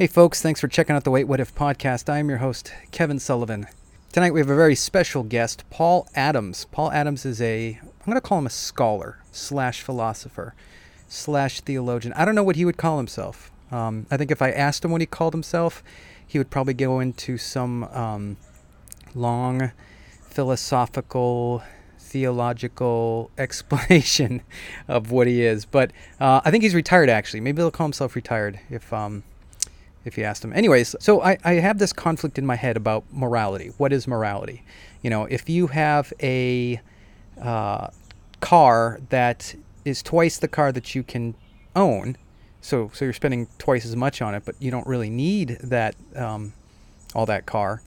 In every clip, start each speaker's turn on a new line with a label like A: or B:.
A: Hey, folks, thanks for checking out the Wait What If podcast. I am your host, Kevin Sullivan. Tonight we have a very special guest, Paul Adams. Paul Adams is a, I'm going to call him a scholar slash philosopher slash theologian. I don't know what he would call himself. Um, I think if I asked him what he called himself, he would probably go into some um, long philosophical, theological explanation of what he is. But uh, I think he's retired actually. Maybe he'll call himself retired if um, if you asked him. Anyways, so I, I have this conflict in my head about morality. What is morality? You know, if you have a uh, car that is twice the car that you can own, so so you're spending twice as much on it, but you don't really need that um, all that car,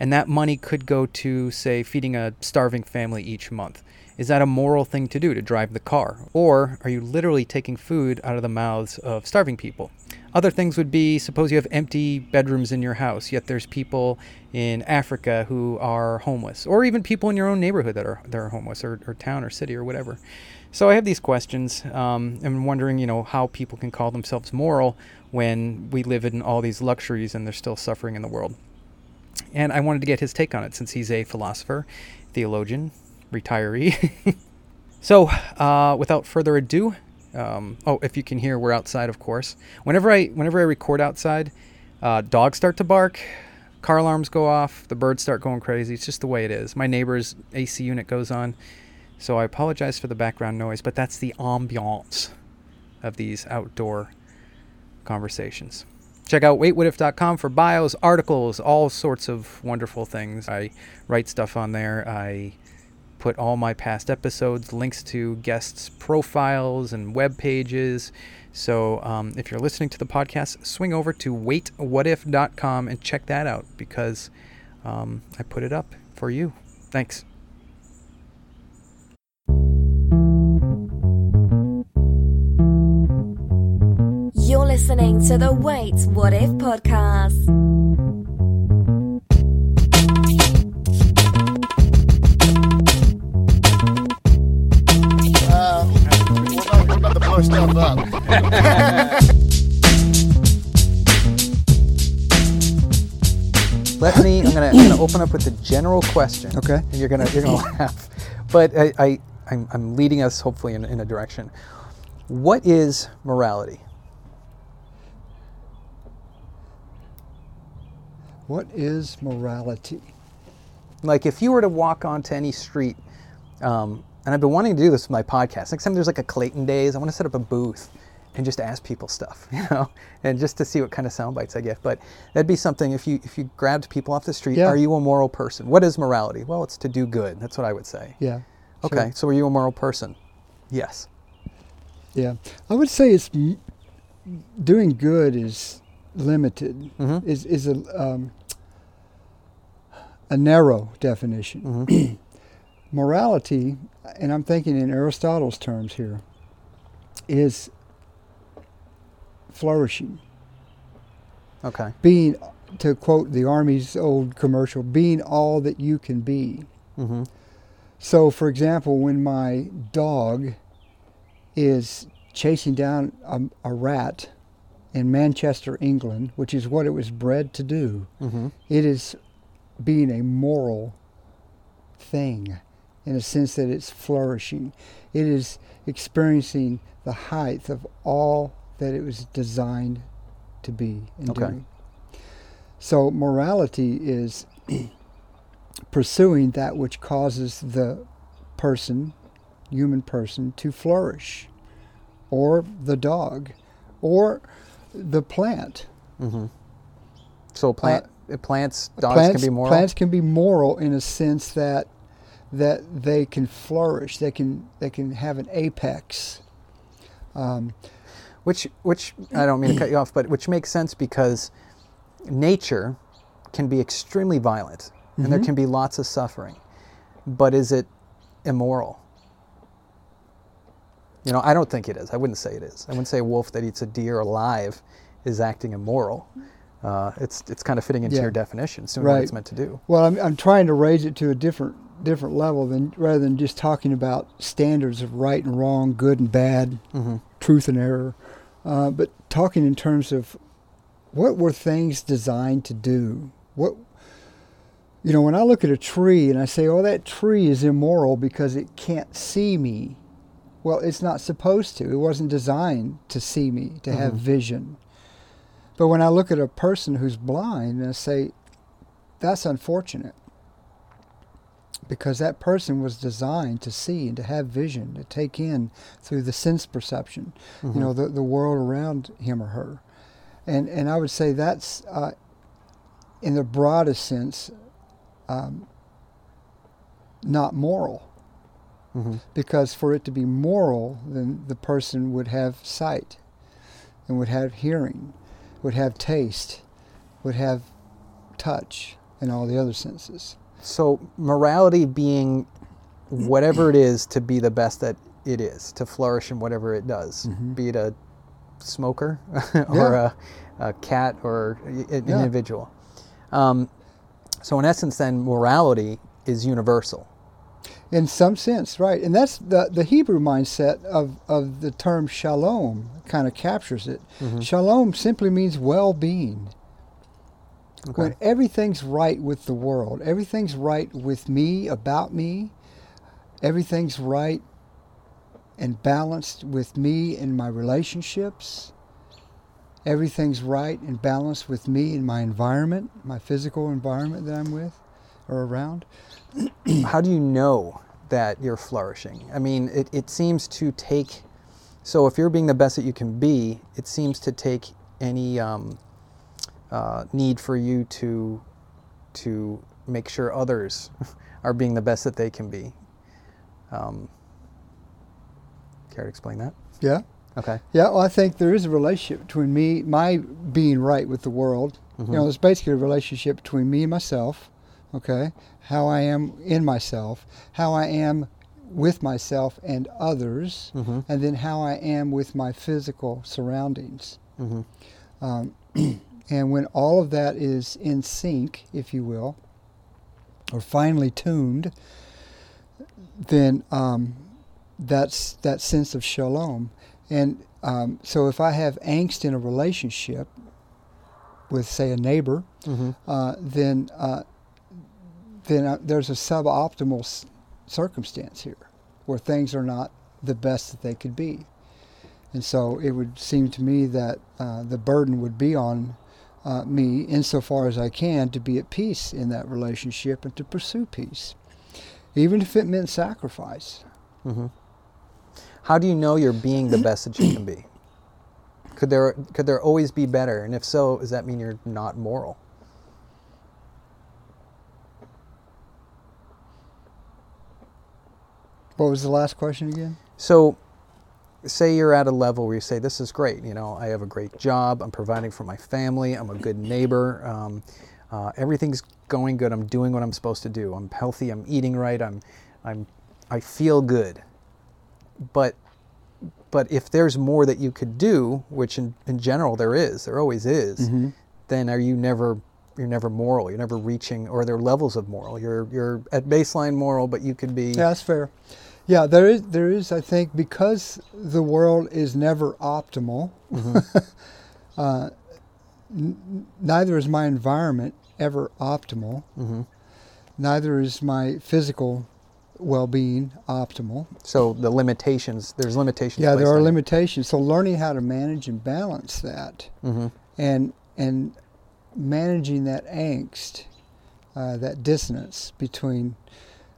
A: and that money could go to say feeding a starving family each month. Is that a moral thing to do to drive the car, or are you literally taking food out of the mouths of starving people? Other things would be suppose you have empty bedrooms in your house, yet there's people in Africa who are homeless, or even people in your own neighborhood that are that are homeless, or, or town or city or whatever. So I have these questions. Um, I'm wondering, you know, how people can call themselves moral when we live in all these luxuries and there's still suffering in the world. And I wanted to get his take on it since he's a philosopher, theologian, retiree. so, uh, without further ado, um, oh, if you can hear, we're outside, of course. Whenever I whenever I record outside, uh, dogs start to bark, car alarms go off, the birds start going crazy. It's just the way it is. My neighbor's AC unit goes on, so I apologize for the background noise, but that's the ambiance of these outdoor conversations. Check out waitwhatif.com for bios, articles, all sorts of wonderful things. I write stuff on there. I put all my past episodes, links to guests' profiles and web pages. So um, if you're listening to the podcast, swing over to waitwhatif.com and check that out because um, I put it up for you. Thanks.
B: You're listening to the Wait What If podcast.
C: We're about to blow stuff up.
A: Let me. I'm gonna, I'm gonna open up with the general question.
D: Okay.
A: And you're gonna you're gonna laugh, but I, I I'm, I'm leading us hopefully in, in a direction. What is morality?
D: What is morality?
A: Like if you were to walk onto any street, um, and I've been wanting to do this with my podcast. Next time there's like a Clayton Days, I want to set up a booth and just ask people stuff, you know, and just to see what kind of sound bites I get. But that'd be something if you if you grabbed people off the street.
D: Yeah.
A: Are you a moral person? What is morality? Well, it's to do good. That's what I would say.
D: Yeah.
A: Okay.
D: sure.
A: So are you a moral person? Yes.
D: Yeah. I would say it's doing good is limited.
A: Mhm.
D: Is is a um, a narrow definition.
A: Mm-hmm.
D: Morality, and I'm thinking in Aristotle's terms here, is flourishing.
A: Okay.
D: Being, to quote the Army's old commercial, being all that you can be.
A: Mm-hmm.
D: So, for example, when my dog is chasing down a, a rat in Manchester, England, which is what it was bred to do,
A: Mm-hmm.
D: it is being a moral thing in a sense that it's flourishing. It is experiencing the height of all that it was designed to be and
A: Okay.
D: doing. So morality is pursuing that which causes the person, human person, to flourish, or the dog, or the plant.
A: Mm-hmm. So plant uh, plants, dogs
D: plants,
A: can be moral.
D: Plants can be moral in a sense that that they can flourish. They can they can have an apex. Um,
A: Which, which I don't mean to cut you off, but which makes sense because nature can be extremely violent, and there
D: Mhm.
A: can be lots of suffering. But is it immoral? You know, I don't think it is. I wouldn't say it is. I wouldn't say a wolf that eats a deer alive is acting immoral. Uh, it's it's kind of fitting into
D: Yeah.
A: your definition, it's doing what it's meant to do.
D: well, I'm, I'm trying to raise it to a different different level than rather than just talking about standards of right and wrong, good and bad,
A: Mm-hmm.
D: truth and error, uh, but talking in terms of what were things designed to do? What you know, when I look at a tree and I say, "Oh, that tree is immoral because it can't see me," well, it's not supposed to. It wasn't designed to see me, to have vision. But when I look at a person who's blind and I say, "That's unfortunate," because that person was designed to see and to have vision, to take in through the sense perception, you know, the, the world around him or her. And, and I would say that's, uh, in the broadest sense, um, not moral.
A: Mhm.
D: Because for it to be moral, then the person would have sight and would have hearing, would have taste, would have touch, and all the other senses.
A: So morality being whatever it is to be the best that it is, to flourish in whatever it does, be it a smoker or
D: Yeah.
A: a, a cat or an
D: Yeah.
A: individual. Um, so in essence, then morality is universal.
D: In some sense, right. And that's the, the Hebrew mindset of, of the term shalom kind of captures it. Shalom simply means well being. When everything's right with the world, everything's right with me, about me, everything's right and balanced with me in my relationships, everything's right and balanced with me in my environment, my physical environment that I'm with or around.
A: How do you know that you're flourishing? I mean, it, it seems to take. So if you're being the best that you can be, it seems to take any um, uh, need for you to to make sure others are being the best that they can be. Um, care to explain that?
D: Yeah.
A: Okay.
D: Yeah, well, I think there is a relationship between me, my being right with the world. You know, there's basically a relationship between me and myself, okay? How I am in myself, how I am with myself and others,
A: Mhm.
D: and then how I am with my physical surroundings.
A: Mhm.
D: Um, and when all of that is in sync, if you will, or finely tuned, then um, that's that sense of shalom. And um, so if I have angst in a relationship with, say, a neighbor,
A: Mhm.
D: uh, then uh, then uh, there's a suboptimal s- circumstance here, where things are not the best that they could be. And so it would seem to me that uh, the burden would be on uh, me, insofar as I can, to be at peace in that relationship and to pursue peace, even if it meant sacrifice.
A: Mhm. How do you know you're being the best that you can be? Could there could there always be better? And if so, does that mean you're not moral?
D: What was the last question again?
A: So, say you're at a level where you say, "This is great. You know, I have a great job. I'm providing for my family. I'm a good neighbor. Um, uh, everything's going good. I'm doing what I'm supposed to do. I'm healthy. I'm eating right. I'm, I'm, I feel good." But, but if there's more that you could do, which in, in general there is, there always is, then are you never you're never moral. You're never reaching, or there are levels of moral. You're you're at baseline moral, but you could be.
D: Yeah, that's fair. Yeah, there is. There is. I think because the world is never optimal. uh, n- neither is my environment ever optimal.
A: Mhm.
D: Neither is my physical well-being optimal.
A: So the limitations, there's limitations.
D: Yeah, there are limitations. So learning how to manage and balance that,
A: Mhm.
D: and and managing that angst, uh, that dissonance between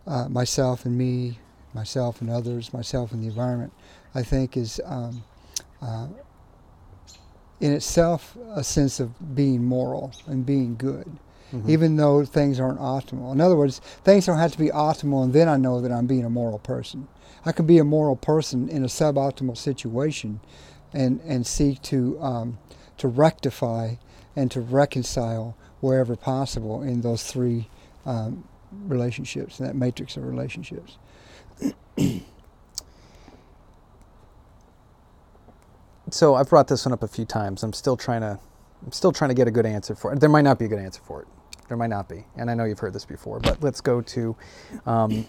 D: uh, myself and me, myself and others, myself and the environment, I think is um, uh, in itself a sense of being moral and being good. Even though things aren't optimal. In other words, things don't have to be optimal, and then I know that I'm being a moral person. I can be a moral person in a suboptimal situation, and and seek to um, to rectify and to reconcile wherever possible in those three um, relationships, in that matrix of relationships.
A: So I've brought this one up a few times. I'm still trying to, I'm still trying to get a good answer for it. There might not be a good answer for it. There might not be, and I know you've heard this before. But let's go to, um,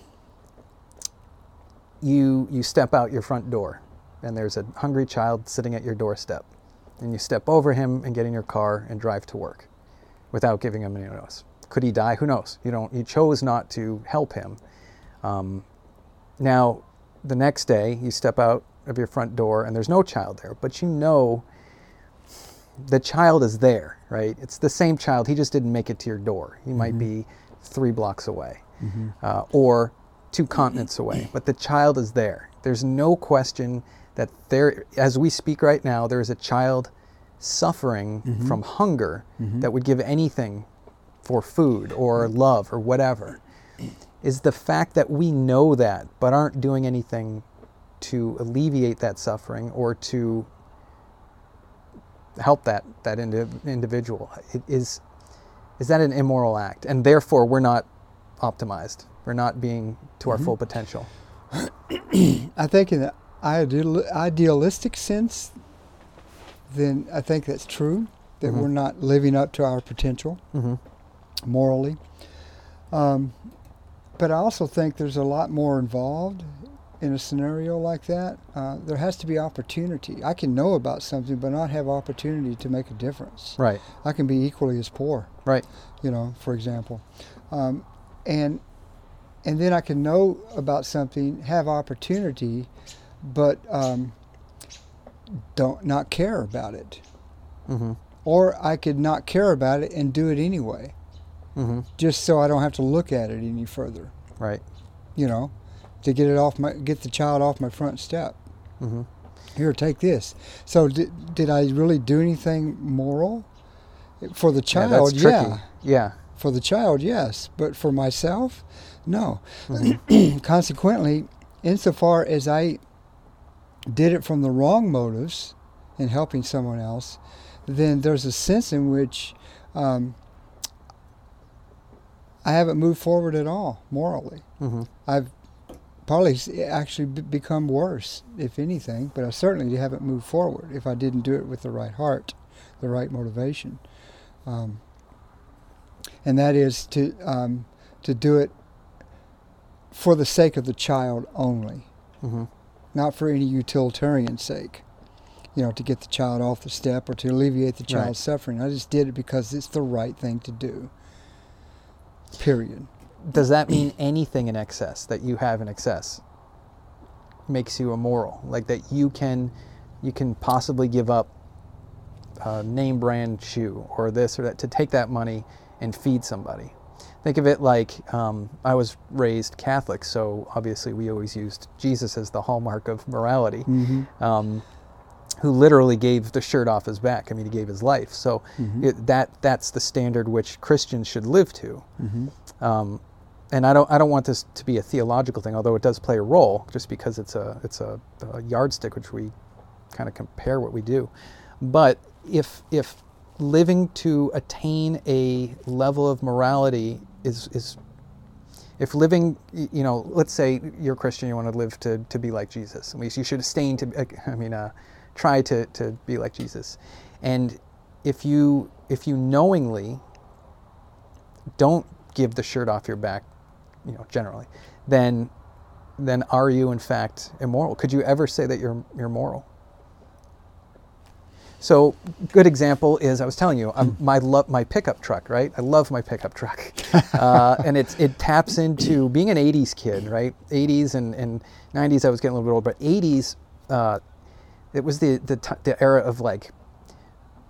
A: you you step out your front door, and there's a hungry child sitting at your doorstep, and you step over him and get in your car and drive to work without giving him any notice. Could he die? Who knows? You don't. You chose not to help him. Um, now, the next day, you step out of your front door and there's no child there, but you know the child is there, right? It's the same child. He just didn't make it to your door. He might mm-hmm. be three blocks away mm-hmm. uh, or two continents away, but the child is there. There's no question that there, as we speak right now, there is a child suffering mm-hmm. from hunger that would give anything for food or love or whatever. Is the fact that we know that but aren't doing anything to alleviate that suffering or to help that that indi- individual it is is that an immoral act and therefore we're not optimized we're not being to our full potential
D: I think in the ideal, idealistic sense, then I think that's true. That
A: Mhm.
D: we're not living up to our potential
A: hmm
D: morally. Um, but I also think there's a lot more involved in a scenario like that. Uh, there has to be opportunity. I can know about something, but not have opportunity to make a difference.
A: right
D: I can be equally as poor.
A: right
D: you know, for example, um, and and then I can know about something, have opportunity, but um, don't not care about it,
A: hmm
D: or I could not care about it and do it anyway,
A: hmm
D: just so I don't have to look at it any further.
A: right
D: You know, to get it off my get the child off my front step.
A: hmm
D: Here, take this. So did did I really do anything moral for the
A: yeah,
D: child?
A: tricky
D: yeah.
A: yeah
D: For the child, yes, but for myself, no.
A: Mhm.
D: Consequently, insofar as I did it from the wrong motives in helping someone else, then there's a sense in which um, I haven't moved forward at all morally.
A: hmm
D: I've probably actually become worse, if anything, but I certainly haven't moved forward if I didn't do it with the right heart, the right motivation. Um, and that is to, um, to do it for the sake of the child only,
A: hmm
D: not for any utilitarian sake. You know, to get the child off the step or to alleviate the
A: Right.
D: child's suffering. I just did it because it's the right thing to do. Period.
A: does that mean anything in excess that you have in excess makes you immoral like that you can you can possibly give up a name brand shoe or this or that to take that money and feed somebody think of it like um, i was raised catholic so obviously we always used jesus as the hallmark of morality
D: Mm-hmm.
A: um, who literally gave the shirt off his back i mean he gave his life so
D: Mhm.
A: it, that that's the standard which christians should live to
D: Mm-hmm.
A: um, and I don't I don't want this to be a theological thing, although it does play a role, just because it's a it's a, a yardstick which we kind of compare what we do. But if if living to attain a level of morality is is if living, you know, let's say you're a Christian, you want to live to, to be like Jesus. At least you should abstain to, I mean, uh, try to, to be like Jesus. And if you if you knowingly don't give the shirt off your back, you know, generally, then then are you in fact immoral? Could you ever say that you're you're moral? So, good example is I was telling you, I'm, my love my pickup truck, right? I love my pickup truck, uh, and it's it taps into being an '80s kid, right? '80s and, and '90s, I was getting a little bit old, but '80s, uh, it was the the, t- the era of like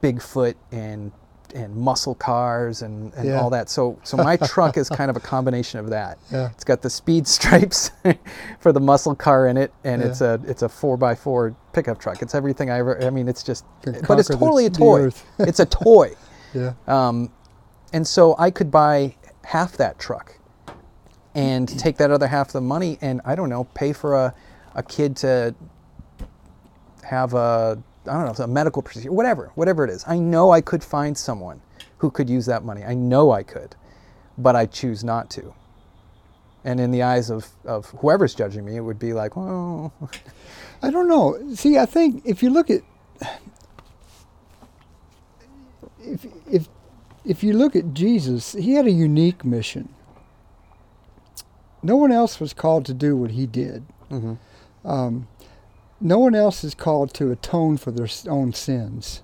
A: Bigfoot and and muscle cars and, and
D: Yeah.
A: all that. So so my truck is kind of a combination of that.
D: Yeah.
A: It's got the speed stripes for the muscle car in it, and
D: Yeah.
A: it's a it's a four x four pickup truck. It's everything I ever. I mean, it's just, but it's totally a toy. it's a toy.
D: Yeah.
A: Um, and so I could buy half that truck and take that other half of the money and I don't know, pay for a, a kid to have a, I don't know, a medical procedure, whatever, whatever it is. I know I could find someone who could use that money. I know I could, but I choose not to. And in the eyes of, of whoever's judging me, it would be like, well,
D: I don't know. See, I think if you look at if if if you look at Jesus, he had a unique mission. No one else was called to do what he did.
A: mhm,
D: Um, no one else is called to atone for their own sins.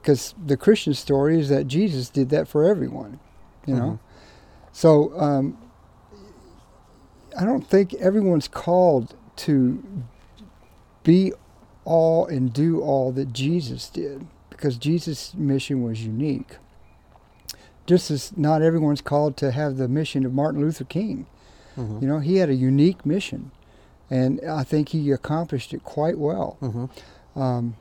D: because the Christian story is that Jesus did that for everyone, you know. So um, I don't think everyone's called to be all and do all that Jesus did because Jesus' mission was unique. Just as not everyone's called to have the mission of Martin Luther King.
A: Mhm.
D: You know, he had a unique mission, and I think he accomplished it quite well.
A: Mhm.
D: Um,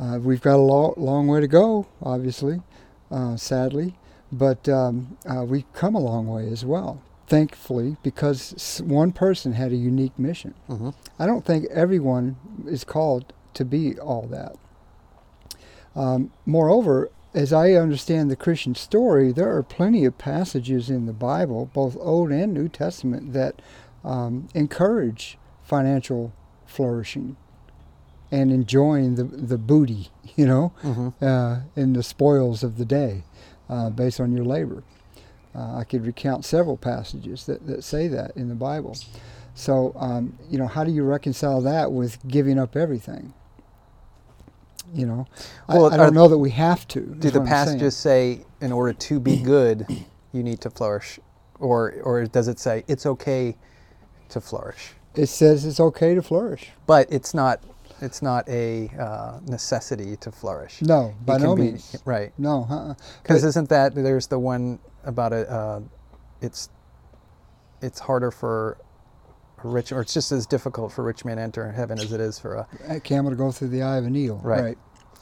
D: uh, we've got a long, long way to go, obviously, uh, sadly, but um, uh, we've come a long way as well, thankfully, because one person had a unique mission.
A: Mhm.
D: I don't think everyone is called to be all that. Um, moreover, as I understand the Christian story, there are plenty of passages in the Bible, both Old and New Testament, that um, encourage financial flourishing and enjoying the, the booty, you know,
A: Mhm.
D: uh, and the spoils of the day uh, based on your labor. Uh, I could recount several passages that, that say that in the Bible. So, um, you know, how do you reconcile that with giving up everything? You know, I-
A: Well,
D: I,
A: are-
D: don't know that we have to.
A: Do the
D: what I'm saying.
A: passages say in order to be good, you need to flourish, or or does it say it's okay to flourish,
D: It says it's okay to flourish.
A: but it's not it's not a uh, necessity to flourish?
D: No, by no
A: be-
D: means.
A: Right.
D: No, uh-uh.
A: Because isn't that there's the one about a uh, it's it's harder for a rich or it's just as difficult for a rich man to enter heaven as it is for a
D: a camel to go through the eye of a needle.
A: Right.
D: Right.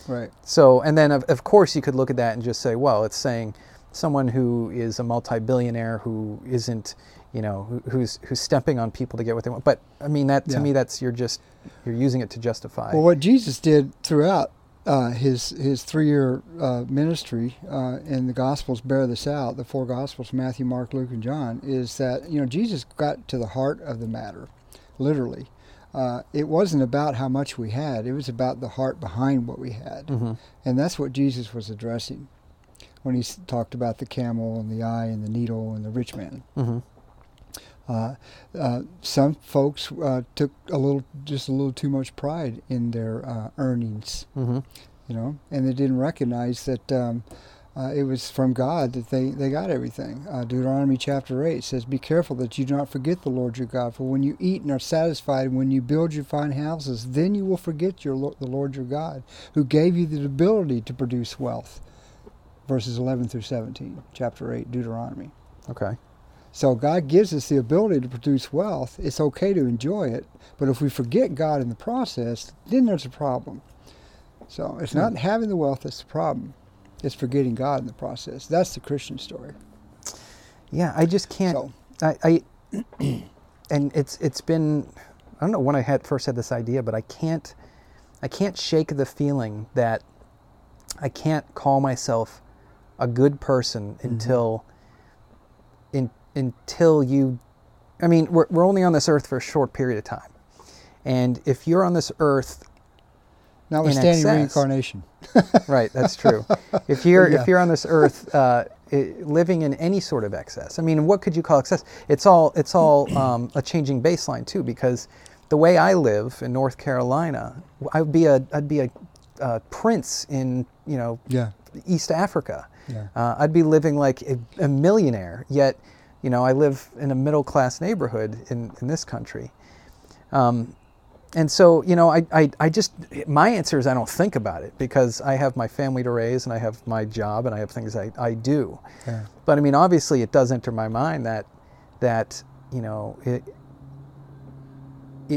D: Right.
A: so and then of, of course you could look at that and just say well it's saying someone who is a multi-billionaire who isn't you know who, who's who's stepping on people to get what they want but I mean that to
D: Yeah.
A: me that's you're just you're using it to justify
D: Well, what Jesus did throughout uh, his his three year uh, ministry, uh, and the Gospels bear this out. The four Gospels, Matthew, Mark, Luke, and John, is that you know Jesus got to the heart of the matter, literally. Uh, it wasn't about how much we had; it was about the heart behind what we had,
A: Mhm.
D: and that's what Jesus was addressing when he talked about the camel and the eye and the needle and the rich man.
A: Mhm.
D: Uh, uh, some folks uh, took a little, just a little too much pride in their uh, earnings,
A: Mhm.
D: you know, and they didn't recognize that um, uh, it was from God that they, they got everything. Uh, Deuteronomy chapter 8 says, Be careful that you do not forget the Lord your God, for when you eat and are satisfied, and when you build your fine houses, then you will forget your Lo- the Lord your God, who gave you the ability to produce wealth. Verses 11 through 17, chapter 8, Deuteronomy.
A: okay
D: So God gives us the ability to produce wealth. It's okay to enjoy it, but if we forget God in the process, then there's a problem. So it's not hmm. having the wealth that's the problem. It's forgetting God in the process. That's the Christian story.
A: yeah I just can't
D: So
A: I, I and it's it's been I don't know when I had first had this idea, but I can't I can't shake the feeling that I can't call myself a good person mm-hmm. until in, until you I mean we're we're only on this earth for a short period of time. And if you're on this earth
D: notwithstanding reincarnation.
A: right that's true if you're
D: Yeah.
A: if you're on this earth uh, i living in any sort of excess i mean what could you call excess it's all it's all um, a changing baseline too because the way i live in north carolina i'd be a i'd be a, uh prince in you know
D: Yeah.
A: east africa
D: Yeah.
A: uh, i'd be living like a, a millionaire yet you know i live in a middle class neighborhood in, in this country um, and so, you know, I, I, I just, my answer is I don't think about it because I have my family to raise and I have my job and I have things I, I do.
D: Yeah.
A: But I mean, obviously, it does enter my mind that, that you know, it,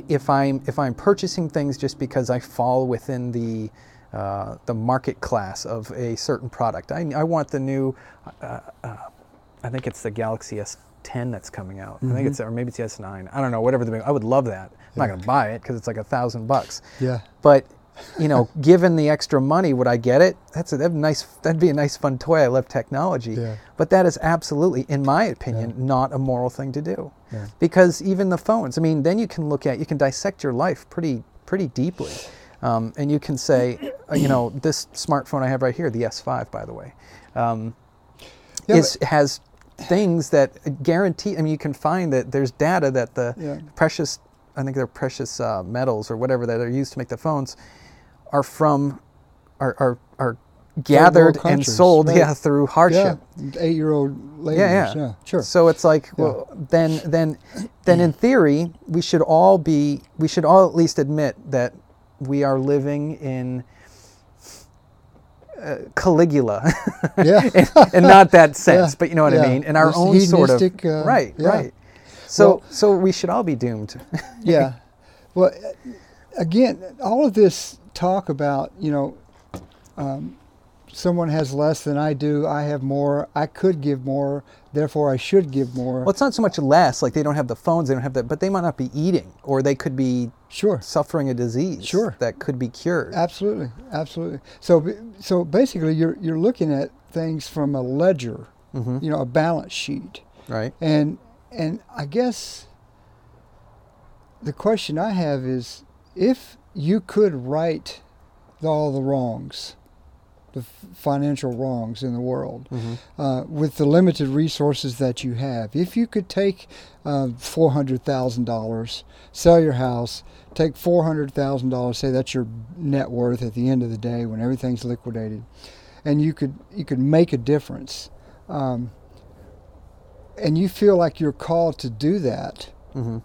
A: if I'm if I'm purchasing things just because I fall within the uh, the market class of a certain product, I, I want the new, uh, uh, I think it's the Galaxy S10 that's coming out. I think it's or maybe it's the S9. I don't know. Whatever the big, I would love that. I'm not going to buy it because it's like a thousand bucks.
D: Yeah.
A: But you know, given the extra money, would I get it? That's a that'd be nice. That'd be a nice, fun toy. I love technology,
D: Yeah.
A: but that is absolutely, in my opinion, not a moral thing to do.
D: Yeah.
A: Because even the phones, I mean, then you can look at, you can dissect your life pretty, pretty deeply, um, and you can say, uh, you know, this smartphone I have right here, the S5, by the way, um,
D: Yeah,
A: is has things that guarantee. I mean, you can find that there's data that the
D: Yeah.
A: precious, I think they're precious uh, metals or whatever that are used to make the phones, are from, are are, are gathered and sold
D: right.
A: yeah through hardship.
D: Yeah, eight-year-old ladies.
A: yeah,
D: Yeah,
A: yeah,
D: sure.
A: So it's like, well, then, then, then, in theory, we should all be, we should all at least admit that we are living in uh, Caligula,
D: Yeah.
A: and, and not that sense,
D: Yeah,
A: but you know what
D: yeah.
A: I mean, in our own sort of
D: uh,
A: right,
D: yeah.
A: right. So,
D: Well-
A: so we should all be doomed.
D: yeah. Well, again, all of this talk about you know, um, someone has less than I do. I have more. I could give more. Therefore, I should give more.
A: Well, it's not so much less, like they don't have the phones, they don't have that, but they might not be eating, or they could be
D: sure.
A: suffering a disease
D: Sure.
A: that could be cured.
D: Absolutely, absolutely. So, so basically, you're you're looking at things from a ledger,
A: Mm-hmm.
D: you know, a balance sheet,
A: Right?
D: and and I guess the question I have is, if you could right all the wrongs, the financial wrongs in the world, uh, with the limited resources that you have, if you could take uh, four hundred thousand dollars, sell your house, take four hundred thousand dollars, say that's your net worth at the end of the day when everything's liquidated, and you could you could make a difference, um, and you feel like you're called to do that.
A: Mm-hmm.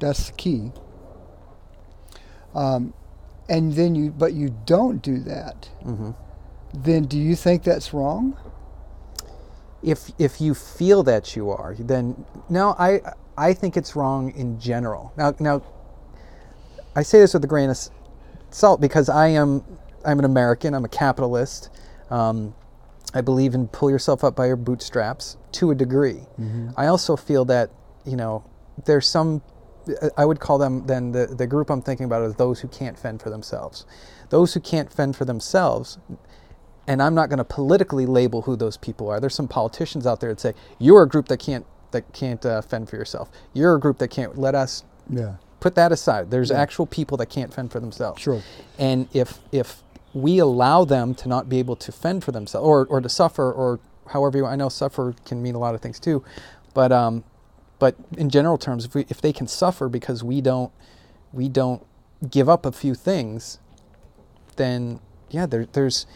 D: That's the key. Um, and then you, but you don't do that.
A: Mm-hmm.
D: Then do you think that's wrong?
A: if if you feel that you are, then no, I I think it's wrong in general. Now now, I say this with a grain of salt because I am I'm an American. I'm a capitalist. Um, I believe in pull yourself up by your bootstraps to a degree. I also feel that you know there's some. I would call them then the the group I'm thinking about is those who can't fend for themselves. Those who can't fend for themselves and I'm not going to politically label who those people are. There's some politicians out there that say you're a group that can't that can't uh, fend for yourself. You're a group that can't. Let us
D: Yeah.
A: put that aside. There's actual people that can't fend for themselves.
D: Sure.
A: And if if we allow them to not be able to fend for themselves or, or to suffer or however you I know suffer can mean a lot of things too, but um, but in general terms, if we if they can suffer because we don't we don't give up a few things, then yeah, there, there's.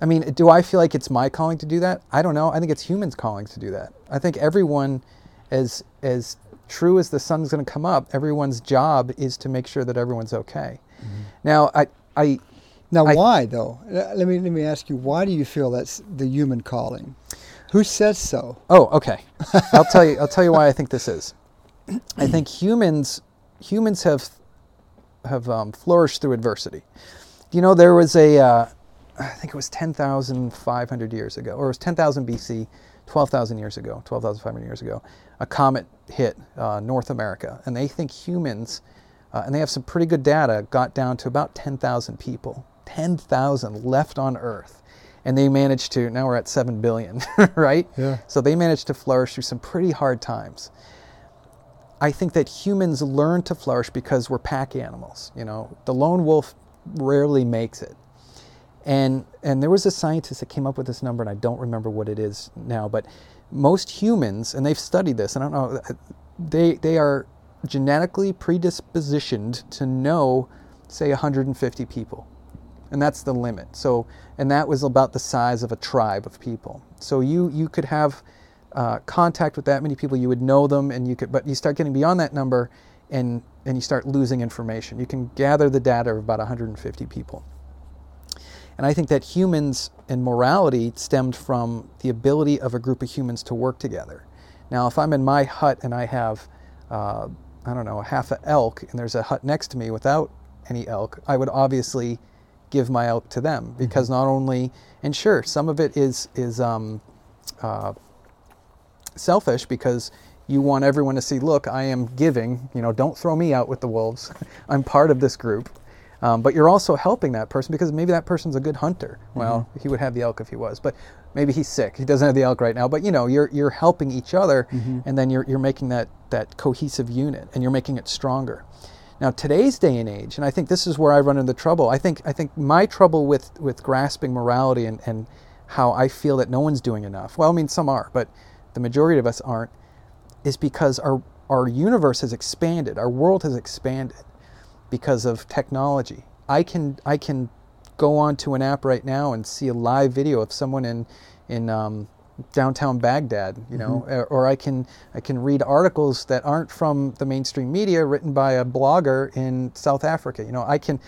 A: I mean, do I feel like it's my calling to do that? I don't know. I think it's humans' calling to do that. I think everyone, as as true as the sun's going to come up, everyone's job is to make sure that everyone's okay. Now, I I
D: Now,
A: I-
D: why though? Let me let me ask you. Why do you feel that's the human calling? Who says so?
A: Oh, okay. I'll tell you. I'll tell you why I think this is. I think humans humans have have um, flourished through adversity. You know, there was a uh, I think it was ten thousand five hundred years ago, or it was ten thousand BC, twelve thousand years ago, twelve thousand five hundred years ago. A comet hit uh, North America, and they think humans, uh, and they have some pretty good data, got down to about ten thousand people. Ten thousand left on Earth and they managed to now we're at 7 billion right
D: Yeah.
A: so they managed to flourish through some pretty hard times i think that humans learn to flourish because we're pack animals you know the lone wolf rarely makes it and and there was a scientist that came up with this number and i don't remember what it is now but most humans and they've studied this and i don't know they they are genetically predispositioned to know say 150 people and that's the limit. So, and that was about the size of a tribe of people. So you you could have uh, contact with that many people, you would know them, and you could. But you start getting beyond that number, and and you start losing information. You can gather the data of about 150 people. And I think that humans and morality stemmed from the ability of a group of humans to work together. Now, if I'm in my hut and I have, uh, I don't know, a half an elk, and there's a hut next to me without any elk, I would obviously give my elk to them because not only, and sure, some of it is is um, uh, selfish because you want everyone to see, look, I am giving. You know, don't throw me out with the wolves. I'm part of this group. Um, but you're also helping that person because maybe that person's a good hunter. Well, he would have the elk if he was, but maybe he's sick. He doesn't have the elk right now. But you know, you're you're helping each other, and then you're you're making that that cohesive unit, and you're making it stronger. Now, today's day and age, and I think this is where I run into trouble. I think I think my trouble with with grasping morality and and how I feel that no one's doing enough. Well, I mean, some are, but the majority of us aren't. Is because our our universe has expanded, our world has expanded because of technology. I can I can go onto an app right now and see a live video of someone in in um, downtown Baghdad, you know, mm-hmm. or, or I can I can read articles that aren't from the mainstream media written by a blogger in South Africa. You know, I can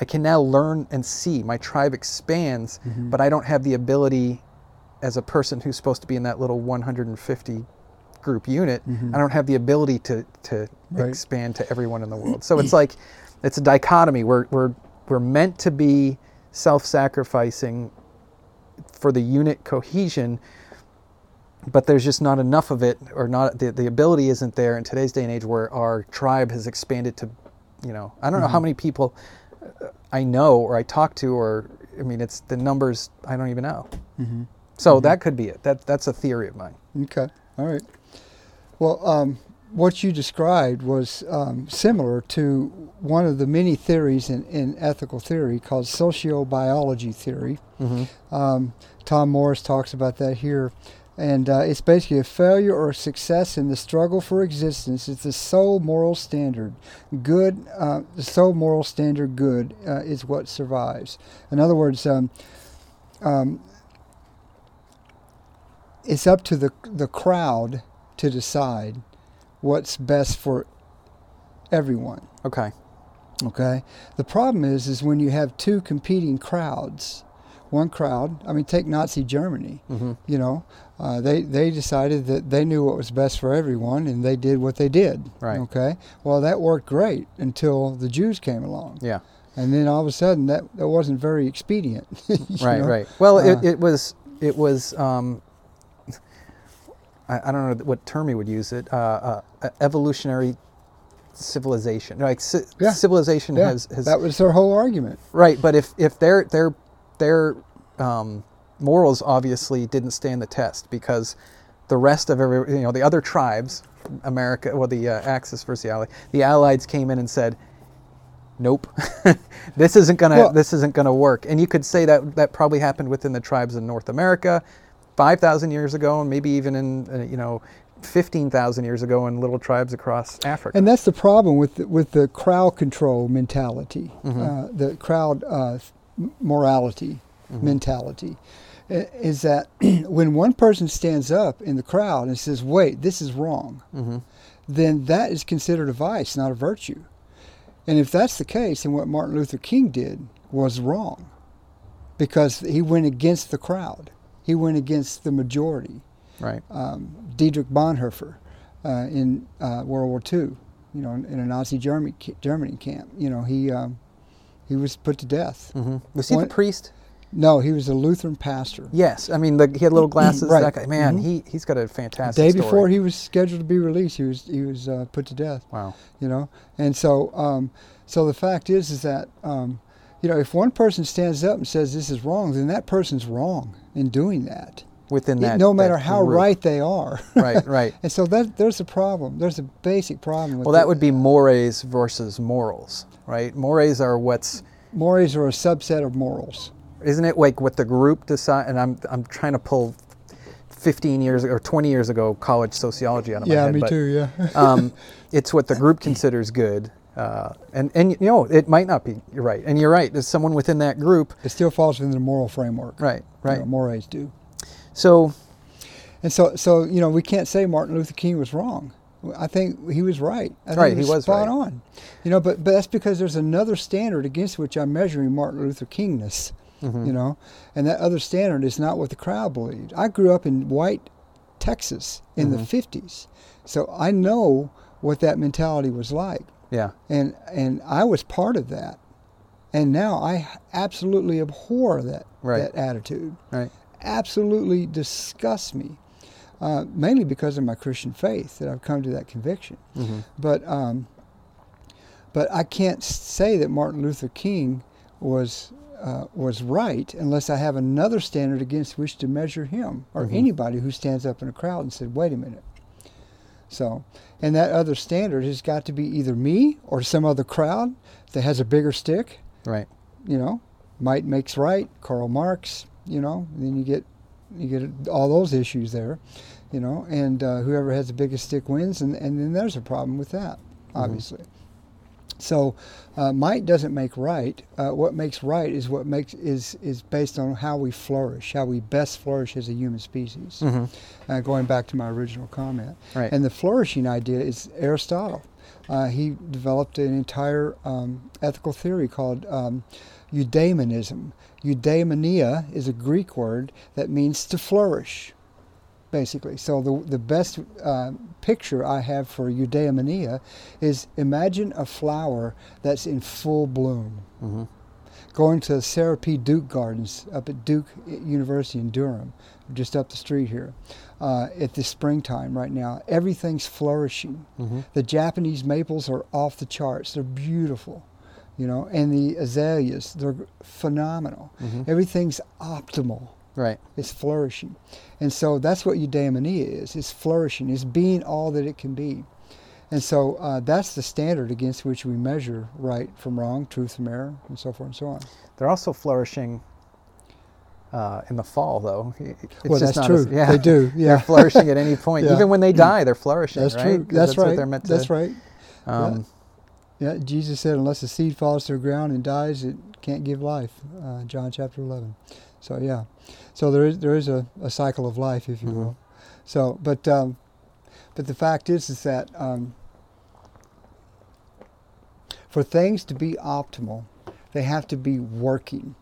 A: I can now learn and see. My tribe expands, mm-hmm. but I don't have the ability as a person who's supposed to be in that little 150 group unit. Mm-hmm. I don't have the ability to to
D: Right.
A: expand to everyone in the world. So it's like it's a dichotomy. We're we're we're meant to be self-sacrificing for the unit cohesion, but there's just not enough of it, or not the, the ability isn't there in today's day and age where our tribe has expanded to, you know, I don't know how many people uh, I know or I talk to, or I mean, it's the numbers I don't even know. So that could be it. That that's a theory of mine.
D: Okay, all right. Well, um, what you described was um, similar to one of the many theories in, in ethical theory called sociobiology theory. Um, Tom Morris talks about that here. And uh, it's basically a failure or success in the struggle for existence It's the sole moral standard. Good, uh, the sole moral standard good uh, is what survives. In other words, um, it's up to the the crowd to decide what's best for everyone.
A: Okay.
D: Okay. The problem is, is when you have two competing crowds. One crowd, I mean, take Nazi Germany. You know, uh, they they decided that they knew what was best for everyone, and they did what they did.
A: Right.
D: Okay. Well, that worked great until the Jews came along,
A: Yeah.
D: and then all of a sudden that that wasn't very expedient.
A: Right.
D: know?
A: Right. Well,
D: Uh,
A: it, it was it was. Um, I, I don't know what term he would use it. Uh, uh, evolutionary civilization. Like ci-
D: Yeah.
A: civilization
D: Yeah,
A: has has
D: that was their whole argument.
A: Right, but if if their their their um, morals obviously didn't stand the test because the rest of every you know the other tribes, America, well the uh, Axis versus the Allied, the Allies came in and said, "Nope, this isn't gonna
D: Well-
A: this isn't gonna work." And you could say that that probably happened within the tribes in North America, five thousand years ago, and maybe even in uh, you know. 15,000 years ago in little tribes across Africa.
D: And that's the problem with the, with the crowd control mentality,
A: Mm-hmm.
D: uh, the crowd uh, morality
A: Mm-hmm.
D: mentality, is that when one person stands up in the crowd and says, "Wait, this is wrong,"
A: Mm-hmm.
D: then that is considered a vice, not a virtue. And if that's the case, then what Martin Luther King did was wrong, because he went against the crowd. He went against the majority
A: right.
D: um, Dietrich Bonhoeffer uh, in uh, World War II, you know, in, in a Nazi Germany, Germany camp. You know, he um, he was put to death.
A: hmm Was he
D: One-
A: the priest?
D: No, he was a Lutheran pastor.
A: Yes, I mean the, he had little glasses.
D: Right.
A: That guy, man,
D: Mhm.
A: he he's got a fantastic.
D: The day
A: story.
D: before he was scheduled to be released, he was he was uh, put to death.
A: Wow.
D: You know, and so um, so the fact is is that um, you know if one person stands up and says this is wrong, then that person's wrong in doing that.
A: Within that,
D: no matter
A: that
D: how
A: group.
D: right they are.
A: Right, right.
D: and so that there's a problem. There's a basic problem with
A: Well, that would be mores versus morals, right? Mores are what's,
D: mores are a subset of morals.
A: isn't it like what the group decide? And I'm I'm trying to pull 15 years or 20 years ago college sociology out of my
D: Yeah,
A: head.
D: me
A: but,
D: too. Yeah.
A: um, it's what the group considers good, uh, and and you know it might not be. You're right, and you're right. There's someone within that group.
D: it still falls within the moral framework.
A: Right,
D: You
A: right.
D: know, mores do.
A: So
D: And so, so you know, we can't say Martin Luther King was wrong. I think he was right. I think
A: Right, he was
D: spot
A: right.
D: on. You know, but, but that's because there's another standard against which I'm measuring Martin Luther Kingness.
A: Mm-hmm.
D: You know, and that other standard is not what the crowd believed. I grew up in white Texas in
A: Mm-hmm.
D: the 50s, so I know what that mentality was like.
A: Yeah,
D: and and I was part of that, and now I absolutely abhor that
A: Right.
D: that attitude.
A: right.
D: Absolutely disgusts me, uh, mainly because of my Christian faith that I've come to that conviction.
A: Mm-hmm.
D: But um, but I can't say that Martin Luther King was. Uh, was right unless I have another standard against which to measure him or
A: Mhm.
D: anybody who stands up in a crowd and said, "Wait a minute." So, and that other standard has got to be either me or some other crowd that has a bigger stick.
A: Right.
D: You know, might makes right. Karl Marx. You know, then you get you get all those issues there. You know, and uh, whoever has the biggest stick wins, and, and then there's a problem with that, obviously. So, uh, might doesn't make right. Uh, what makes right is what makes is is based on how we flourish, how we best flourish as a human species.
A: Mhm.
D: Uh, going back to my original comment,
A: Right.
D: and the flourishing idea is Aristotle. Uh, he developed an entire um, ethical theory called um, eudaimonism. Eudaimonia is a Greek word that means to flourish basically. So the the best uh, picture I have for eudaimonia is imagine a flower that's in full bloom.
A: Mhm.
D: Going to Sarah P. Duke Gardens up at Duke University in Durham, just up the street here, uh, at the springtime right now. Everything's flourishing.
A: Mhm.
D: The Japanese maples are off the charts. They're beautiful, you know, and the azaleas, they're phenomenal.
A: Mhm.
D: Everything's optimal.
A: Right.
D: It's flourishing. And so that's what eudaimonia is. It's flourishing. It's being all that it can be. And so uh, that's the standard against which we measure right from wrong, truth from error, and so forth and so on.
A: They're also flourishing uh, in the fall, though. It's
D: well, that's
A: not
D: true.
A: as- yeah.
D: They do.
A: They're
D: Yeah.
A: flourishing at any point.
D: Yeah.
A: Even when they die, they're flourishing.
D: that's
A: right?
D: true. That's,
A: what
D: right.
A: they're meant to.
D: that's right.
A: Um,
D: Yeah, Jesus said, unless the seed falls to the ground and dies, it can't give life. Uh, John chapter 11. So, yeah. So there is, there is a, a cycle of life, if you
A: Mhm.
D: will. So, but, um, but the fact is, is that um, for things to be optimal, they have to be working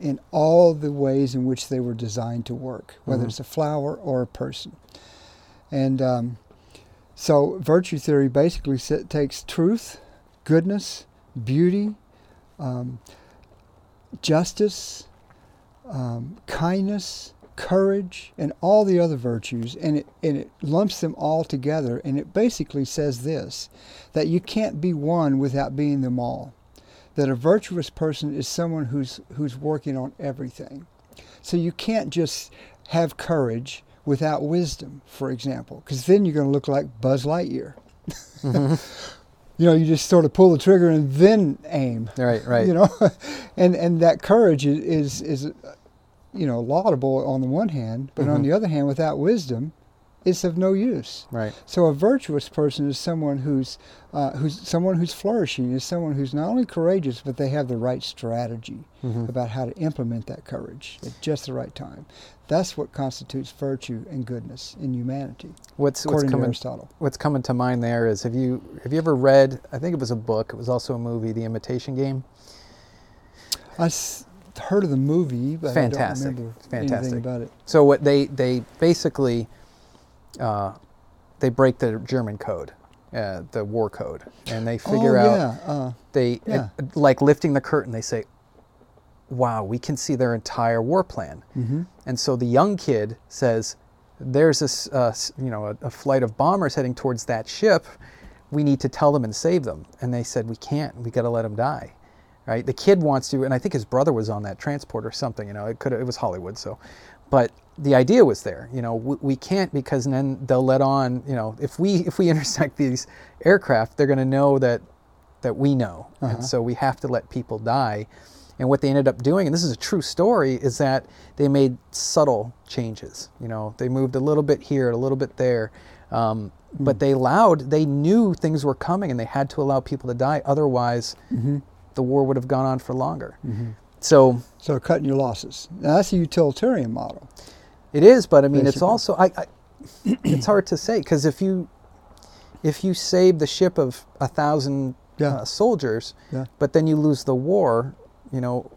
D: in all the ways in which they were designed to work, whether
A: Mhm.
D: it's a flower or a person. And um, so, virtue theory basically takes truth, goodness, beauty, um, justice, um, kindness, courage, and all the other virtues, and it, and it lumps them all together. And it basically says this that you can't be one without being them all. That a virtuous person is someone who's, who's working on everything. So you can't just have courage without wisdom, for example, because then you're going to look like Buzz Lightyear. you know, you just sort of pull the trigger and then aim.
A: right, right.
D: You know, and and that courage is is, is you know laudable on the one hand, but on
A: Mhm.
D: the other hand, without wisdom, it's of no use.
A: right.
D: So a virtuous person is someone who's uh, who's someone who's flourishing is someone who's not only courageous but they have the right strategy
A: Mhm.
D: about how to implement that courage at just the right time. That's what constitutes virtue and goodness in humanity,
A: What's what's coming
D: Aristotle.
A: what's coming to mind there is have you have you ever read? I think it was a book. It was also a movie, The Imitation Game.
D: I s- heard of the movie, but
A: Fantastic.
D: I don't remember
A: fantastic.
D: anything about it.
A: So what they they basically uh, they break the German code, uh, the war code, and they figure
D: oh,
A: out
D: yeah. Uh,
A: they
D: Yeah.
A: it- like lifting the curtain. They say, "Wow, we can see their entire war plan."
D: mhm.
A: And so the young kid says, "There's this, uh, you know, a, a flight of bombers heading towards that ship. We need to tell them and save them." And they said, "We can't. We got to let them die." Right? The kid wants to, and I think his brother was on that transport or something. You know, it could it was Hollywood, so, but the idea was there. You know, we, we can't because then they'll let on. You know, if we if we intersect these aircraft, they're going to know that that we know,
D: Uh-huh.
A: and so we have to let people die. And what they ended up doing, and this is a true story, is that they made subtle changes. You know, they moved a little bit here, a little bit there, um, but they allowed. They knew things were coming, and they had to allow people to die. Otherwise, the war would have gone on for longer. So
D: So cutting your losses. Now, that's a utilitarian model.
A: it is, but I mean, it's also I, I it's hard to say because if you if you save the ship of a thousand
D: Yeah.
A: uh, soldiers,
D: Yeah.
A: but then you lose the war, you know,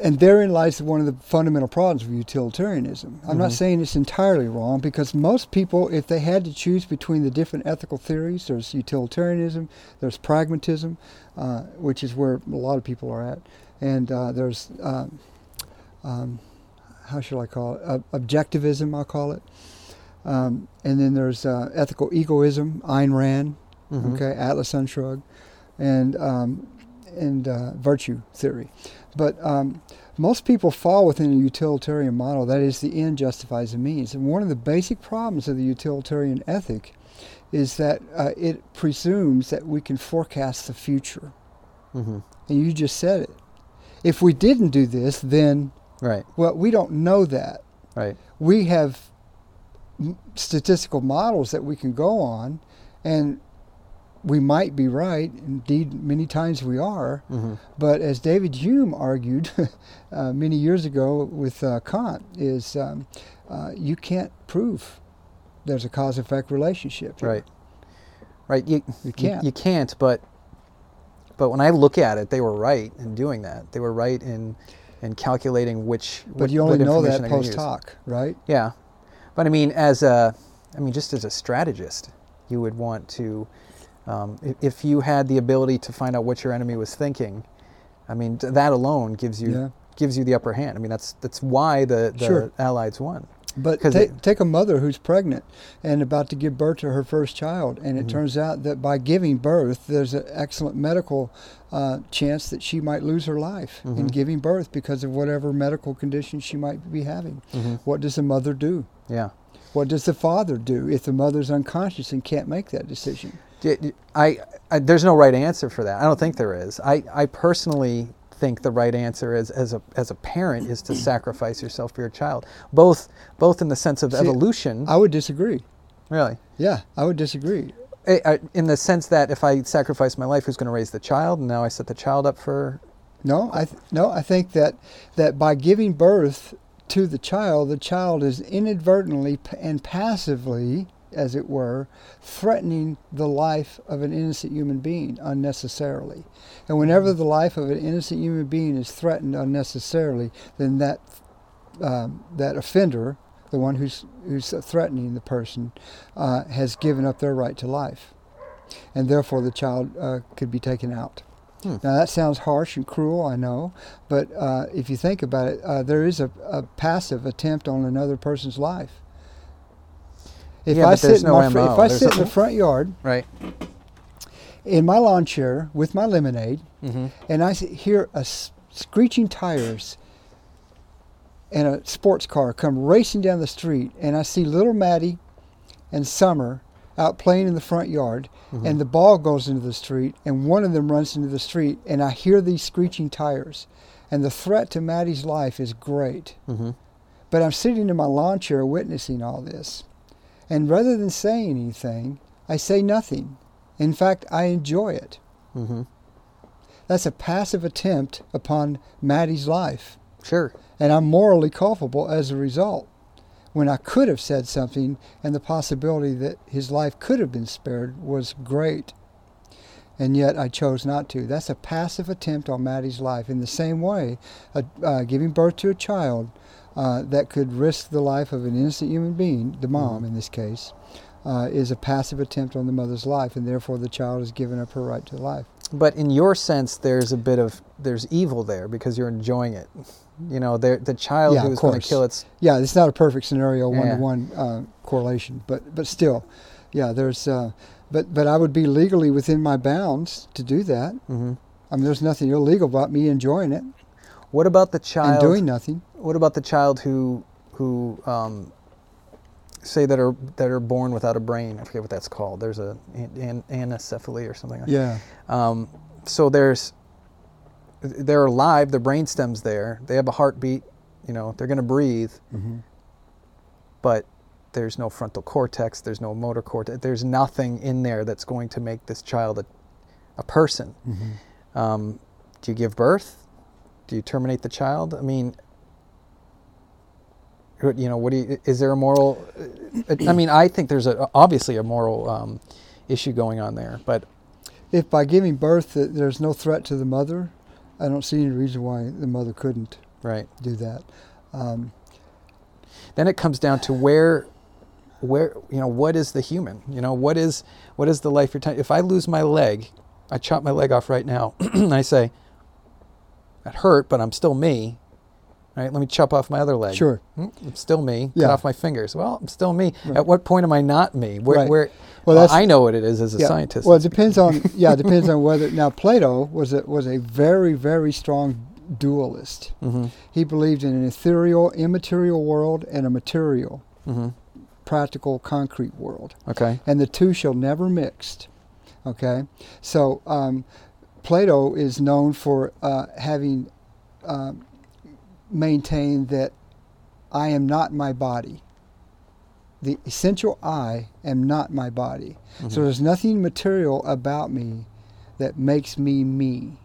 D: And therein lies one of the fundamental problems of utilitarianism. I'm not saying it's entirely wrong because most people, if they had to choose between the different ethical theories, there's utilitarianism, there's pragmatism, uh, which is where a lot of people are at, and uh, there's, um, um, how should I call it, uh, objectivism, I'll call it. Um, and then there's uh, ethical egoism, Ayn Rand,
A: Mhm.
D: okay, Atlas Unshrugged, and um, and uh, virtue theory. But um, most people fall within a utilitarian model. That is, the end justifies the means. And one of the basic problems of the utilitarian ethic is that uh, it presumes that we can forecast the future.
A: Mhm.
D: And you just said it. If we didn't do this, then
A: right,
D: well, we don't know that.
A: right,
D: We have statistical models that we can go on, and we might be right. Indeed, many times we are.
A: Mhm.
D: But as David Hume argued uh, many years ago with uh, Kant, is um, uh, you can't prove there's a cause-effect relationship. here.
A: Right. Right. You,
D: You can't.
A: You, can't. But but when I look at it, they were right in doing that. They were right in in calculating which.
D: But
A: what-
D: you only know that post hoc, right?
A: Yeah, but I mean, as a, I mean, just as a strategist, you would want to, um, if you had the ability to find out what your enemy was thinking, I mean, that alone gives you
D: Yeah.
A: gives you the upper hand. I mean, that's that's why the the
D: Sure.
A: Allies won.
D: But take,
A: it-
D: take a mother who's pregnant and about to give birth to her first child, and it
A: Mhm.
D: turns out that by giving birth, there's an excellent medical uh, chance that she might lose her life in
A: Mhm.
D: giving birth because of whatever medical condition she might be having.
A: Mhm.
D: What does the mother do?
A: Yeah.
D: What does the father do if the mother's unconscious and can't make that decision?
A: I, I- there's no right answer for that. I don't think there is. I, I personally think the right answer is as a as a parent is to sacrifice yourself for your child, both both in the sense of
D: See,
A: evolution.
D: I would disagree.
A: really,
D: Yeah, I would disagree.
A: I- I- in the sense that if I sacrifice my life, who's going to raise the child? And now I set the child up for.
D: No, I th- no, I think that that by giving birth to the child, the child is inadvertently and passively, as it were, threatening the life of an innocent human being unnecessarily. And whenever the life of an innocent human being is threatened unnecessarily, then that um, that offender, the one who's who's threatening the person, uh, has given up their right to life, and therefore the child uh, could be taken out.
A: Hmm.
D: Now that sounds harsh and cruel, I know, but uh, if you think about it, uh, there is a, a passive attempt on another person's life. If
A: Yeah,
D: I
A: but
D: sit
A: there's
D: in
A: no
D: my
A: MO.
D: if I
A: There's
D: sit in the front yard
A: Right.
D: in my lawn chair with my lemonade,
A: Mm-hmm.
D: and I hear a s- screeching tires and a sports car come racing down the street, and I see little Maddie and Summer out playing in the front yard, and the ball goes into the street, and one of them runs into the street, and I hear these screeching tires, and the threat to Maddie's life is great.
A: Mm-hmm.
D: But I'm sitting in my lawn chair witnessing all this. And rather than saying anything, I say nothing. In fact, I enjoy it.
A: Mm-hmm.
D: That's a passive attempt upon Maddie's life.
A: Sure.
D: And I'm morally culpable as a result. When I could have said something and the possibility that his life could have been spared was great. And yet I chose not to. That's a passive attempt on Maddie's life. In the same way, uh, uh, giving birth to a child uh, that could risk the life of an innocent human being, the mom in this case, uh, is a passive attempt on the mother's life, and therefore the child is given up her right to life.
A: But in your sense, there's a bit of there's evil there because you're enjoying it. You know, the child
D: Yeah,
A: who
D: of
A: is going to kill its.
D: Yeah, it's not a perfect scenario, one to one correlation, but but still, yeah, there's. Uh, but but I would be legally within my bounds to do that.
A: Mhm.
D: I mean, there's nothing illegal about me enjoying it
A: What about the child?
D: and doing nothing.
A: What about the child who who um, say that are that are born without a brain? I forget what that's called. There's a an, an, anencephaly or something. Like that.
D: Yeah,
A: Um, so there's they're alive. Their brain stem's there. They have a heartbeat. You know, they're going to breathe,
D: hmm
A: but there's no frontal cortex. There's no motor cortex. There's nothing in there that's going to make this child a, a person.
D: hmm
A: Um, do you give birth? Do you terminate the child? I mean, you know, what do you, is there a moral? uh, I mean, I think there's a, obviously a moral um, issue going on there, but
D: if by giving birth there's no threat to the mother, I don't see any reason why the mother couldn't
A: right.
D: do that. Um,
A: Then it comes down to where, where you know, what is the human? You know, what is what is the life? If I lose my leg, I chop my leg off right now, and I say, that hurt, but I'm still me. Right? Let me chop off my other leg.
D: sure.
A: Hmm, I'm still me.
D: Yeah.
A: Cut off my fingers. Well, I'm still me.
D: Right.
A: At what point am I not me? Where,
D: Right.
A: where
D: Well,
A: well, I know what it is as a
D: Yeah.
A: scientist.
D: Well, it depends on yeah, it depends on whether now Plato was a was a very very strong dualist.
A: hmm
D: He believed in an ethereal, immaterial world and a material,
A: hmm
D: practical, concrete world,
A: Okay.
D: and the two shall never mix. Okay, so um, Plato is known for uh, having um, maintained that I am not my body. the essential I am not my body. So there's nothing material about me that makes me me.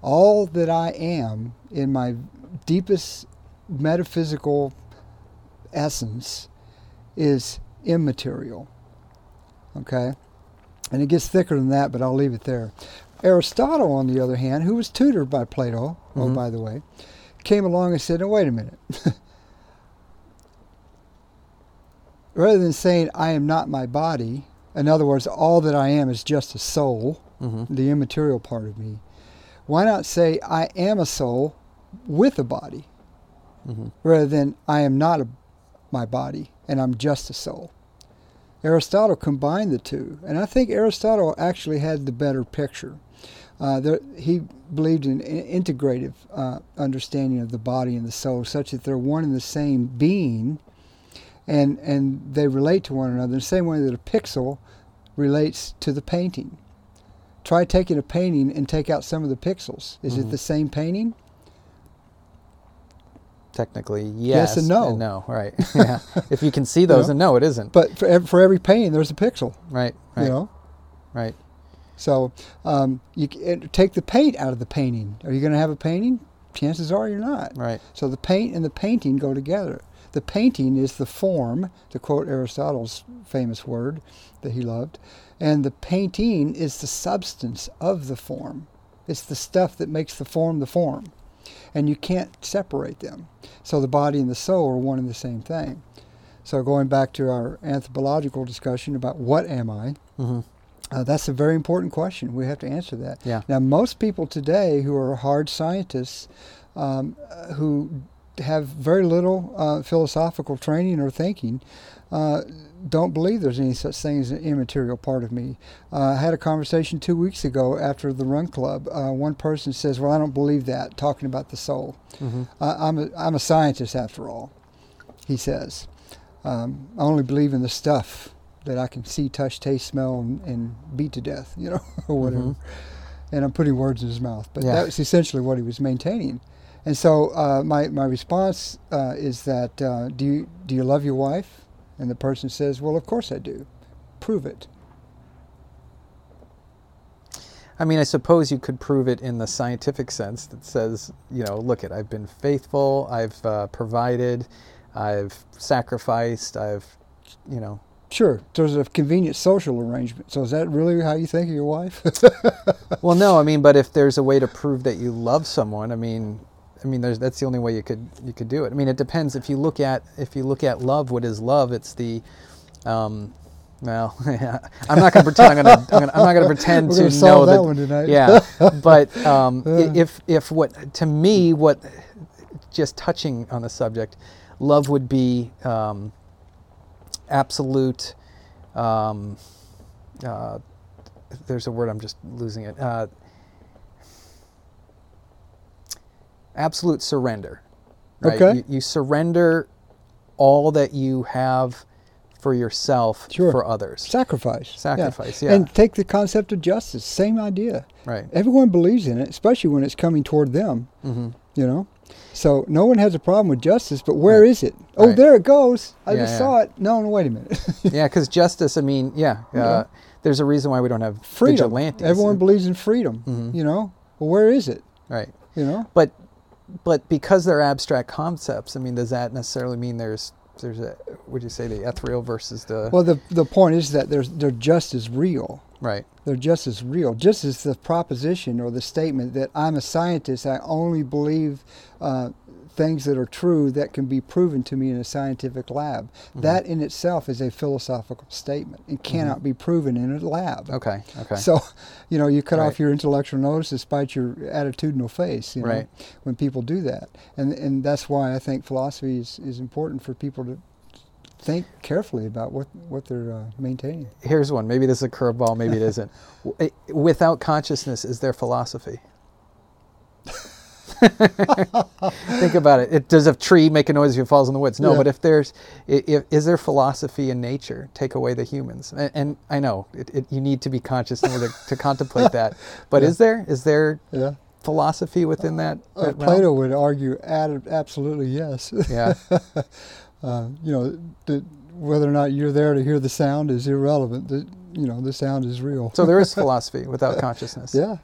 D: All that I am in my deepest metaphysical essence is immaterial. Okay? And it gets thicker than that, but I'll leave it there. Aristotle, on the other hand, who was tutored by Plato, oh,
A: Mhm.
D: by the way, came along and said, oh, wait a minute. Rather than saying, I am not my body, in other words, all that I am is just a soul,
A: hmm
D: the immaterial part of me, why not say, I am a soul with a body,
A: hmm
D: rather than I am not a, my body and I'm just a soul? Aristotle combined the two, and I think Aristotle actually had the better picture. Uh, there, he believed in in integrative uh, understanding of the body and the soul, such that they're one and the same being, and and they relate to one another in the same way that a pixel relates to the painting. Try taking a painting and take out some of the pixels. Is it
A: Mhm.
D: the same painting?
A: Technically, yes,
D: Yes and no.
A: no, right? Yeah. if you can see those,
D: know?
A: and no, it isn't.
D: But for ev- for every painting, there's a pixel.
A: right, right,
D: You know.
A: right.
D: So um, you it, take the paint out of the painting. Are you going to have a painting? Chances are you're not.
A: Right.
D: So the paint and the painting go together. The painting is the form, to quote Aristotle's famous word that he loved, and the painting is the substance of the form. It's the stuff that makes the form the form. And you can't separate them. So the body and the soul are one and the same thing. So going back to our anthropological discussion about what am I,
A: hmm
D: uh, that's a very important question. We have to answer that.
A: Yeah.
D: Now, most people today who are hard scientists, um, uh, who have very little uh, philosophical training or thinking, uh, don't believe there's any such thing as an immaterial part of me. Uh, I had a conversation two weeks ago after the Run Club. Uh, one person says, "Well, I don't believe that," talking about the soul.
A: hmm
D: I, I'm a, I'm a scientist after all, he says. Um, I only believe in the stuff that I can see, touch, taste, smell, and, and beat to death, you know, or whatever.
A: Mhm.
D: And I'm putting words in his mouth, but
A: Yeah.
D: that was essentially what he was maintaining. And so uh, my, my response uh, is that, uh, do, you, do you love your wife? And the person says, well, of course I do. Prove it.
A: I mean, I suppose you could prove it in the scientific sense that says, you know, look it, I've been faithful, I've uh, provided, I've sacrificed, I've, you know,
D: Sure, there's a convenient social arrangement. So is that really how you think of your wife?
A: well, no, I mean, but if there's a way to prove that you love someone, I mean, I mean, there's that's the only way you could you could do it. I mean, it depends. If you look at if you look at love, what is love? It's the, um, well, I'm not going to pretend. I'm to. I'm, gonna, I'm not going to pretend to
D: gonna
A: know
D: that
A: that.
D: one tonight.
A: yeah, but um,
D: Yeah.
A: if if what to me what just touching on the subject, love would be um, absolute. Um, uh, there's a word I'm just losing it. Uh, absolute surrender. Right?
D: Okay.
A: You, you surrender all that you have for yourself
D: Sure.
A: for others.
D: Sacrifice.
A: Sacrifice, yeah.
D: And take the concept of justice. Same idea.
A: Right.
D: Everyone believes in it, especially when it's coming toward them.
A: hmm
D: You know. So no one has a problem with justice, but where
A: Right.
D: is it? Oh,
A: Right.
D: there it goes. I
A: Yeah,
D: just
A: yeah.
D: saw it. No, no, wait a minute.
A: yeah, because justice. I mean, yeah, uh,
D: Yeah.
A: There's a reason why we don't have
D: freedom.
A: vigilantes.
D: Everyone believes in freedom.
A: Mhm.
D: You know. Well, where is it?
A: right.
D: You know.
A: But but because they're abstract concepts, I mean, does that necessarily mean there's there's a would you say the ethereal versus the
D: Well, the the point is that there's they're just as real.
A: Right?
D: They're just as real. Just as the proposition or the statement that I'm a scientist, I only believe uh, things that are true that can be proven to me in a scientific lab.
A: Mm-hmm.
D: That in itself is a philosophical statement and cannot be proven in a lab.
A: Okay. Okay.
D: So, you know, you cut
A: Right.
D: off your intellectual nose despite your attitudinal face, you know,
A: Right.
D: when people do that. And and that's why I think philosophy is, is important for people to think carefully about what, what they're uh, maintaining.
A: Here's one. Maybe this is a curveball. Maybe it isn't. Without consciousness, is there philosophy? Think about it. it. Does a tree make a noise if it falls in the woods? No,
D: Yeah.
A: but if there's, if, is there philosophy in nature? Take away the humans, and, and I know it, it, you need to be conscious in order to, to contemplate that. But
D: Yeah.
A: is there is there
D: Yeah.
A: philosophy within that?
D: Uh,
A: that realm?
D: Plato would argue ad- absolutely yes.
A: Yeah.
D: Uh, you know, the, whether or not you're there to hear the sound is irrelevant. The, you know, the sound is real.
A: So there is philosophy without consciousness.
D: yeah.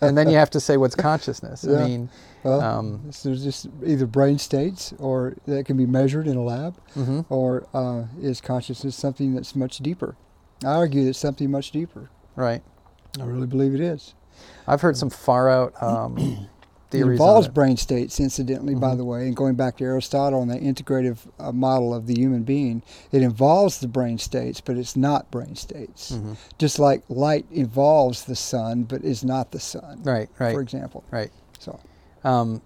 A: And then you have to say what's consciousness.
D: Yeah.
A: I mean,
D: Well,
A: um,
D: so there's just either brain states or that can be measured in a lab,
A: mhm.
D: or uh, is consciousness something that's much deeper? I argue it's something much deeper.
A: right.
D: I really believe it is.
A: I've heard some far out um, theories. on
D: involves
A: it.
D: brain states, incidentally, by
A: Mhm.
D: the way, and going back to Aristotle and the integrative uh, model of the human being, it involves the brain states, but it's not brain states.
A: Mhm.
D: Just like light involves the sun, but is not the sun,
A: Right, right,
D: for example.
A: right.
D: So,
A: Um,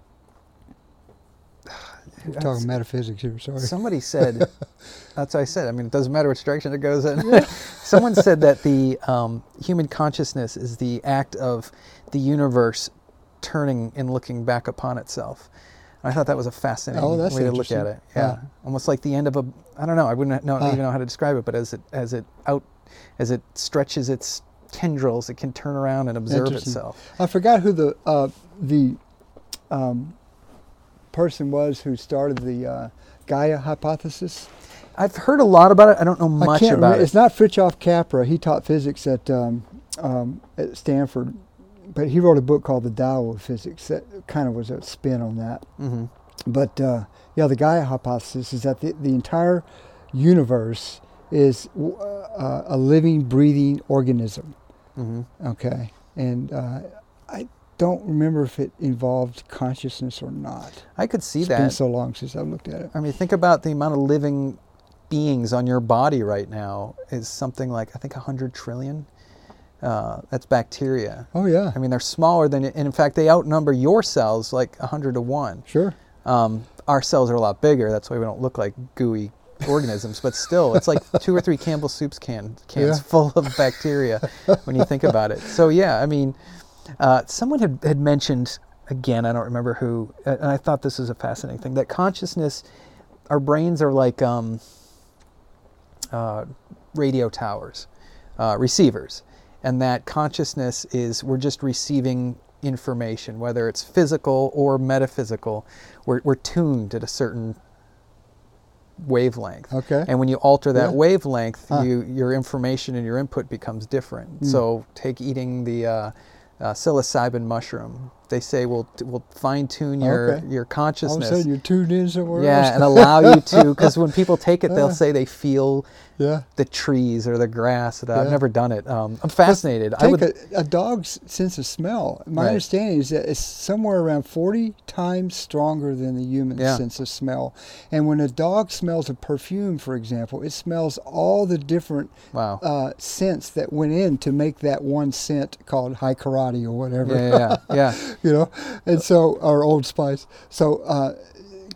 D: we're talking metaphysics here, sorry.
A: Somebody said, that's what I said. I mean, it doesn't matter which direction it goes in. Someone said that the um, human consciousness is the act of the universe turning and looking back upon itself. I thought that was a fascinating
D: Oh,
A: way to look at it. Yeah.
D: Yeah.
A: almost like the end of a. I don't know. I wouldn't know, even know how to describe it, but as it as it out as it stretches its tendrils, it can turn around and observe itself.
D: I forgot who the uh, the um, person was who started the uh, Gaia hypothesis.
A: I've heard a lot about it. I don't know much about
D: remember.
A: it.
D: It's not Fritjof Capra. He taught physics at um, um, at Stanford, but he wrote a book called The Tao of Physics that kind of was a spin on that.
A: hmm
D: But uh, yeah, the Gaia hypothesis is that the, the entire universe is w- uh, a living, breathing organism.
A: hmm
D: Okay, and uh, I don't remember if it involved consciousness or not.
A: I could see
D: It's
A: that.
D: been so long since I looked at it.
A: I mean, think about the amount of living beings on your body right now is something like I think 100 trillion. Uh, that's bacteria.
D: Oh yeah,
A: I mean, they're smaller than, and in fact, they outnumber your cells like 100 to one.
D: sure.
A: Um, our cells are a lot bigger. That's why we don't look like gooey organisms. But still, it's like two or three Campbell soups can, cans
D: Yeah.
A: full of bacteria when you think about it. So yeah, I mean, uh, someone had, had mentioned again. I don't remember who, and I thought this was a fascinating thing that consciousness, our brains are like um, uh, radio towers, uh, receivers, and that consciousness is we're just receiving information, whether it's physical or metaphysical. We're, we're tuned at a certain wavelength.
D: Okay.
A: And when you alter that
D: Yeah.
A: wavelength,
D: Huh.
A: you, your information and your input becomes different.
D: Mm.
A: So take eating the uh, uh, psilocybin mushroom. They say will will fine tune your
D: Okay.
A: your
D: All of a
A: consciousness.
D: sudden, you're tuned in somewhere
A: yeah, and allow you to because when people take it, they'll say they feel
D: yeah.
A: the trees or the grass. That I've never done it. Um, I'm fascinated. I
D: Take
A: would.
D: a, a dog's sense of smell. My
A: Right.
D: understanding is that it's somewhere around 40 times stronger than the human
A: Yeah.
D: sense of smell. And when a dog smells a perfume, for example, it smells all the different
A: wow.
D: uh, scents that went in to make that one scent called Hai Karate or whatever.
A: yeah, yeah, yeah, yeah.
D: you know, and so or Old Spice. So uh,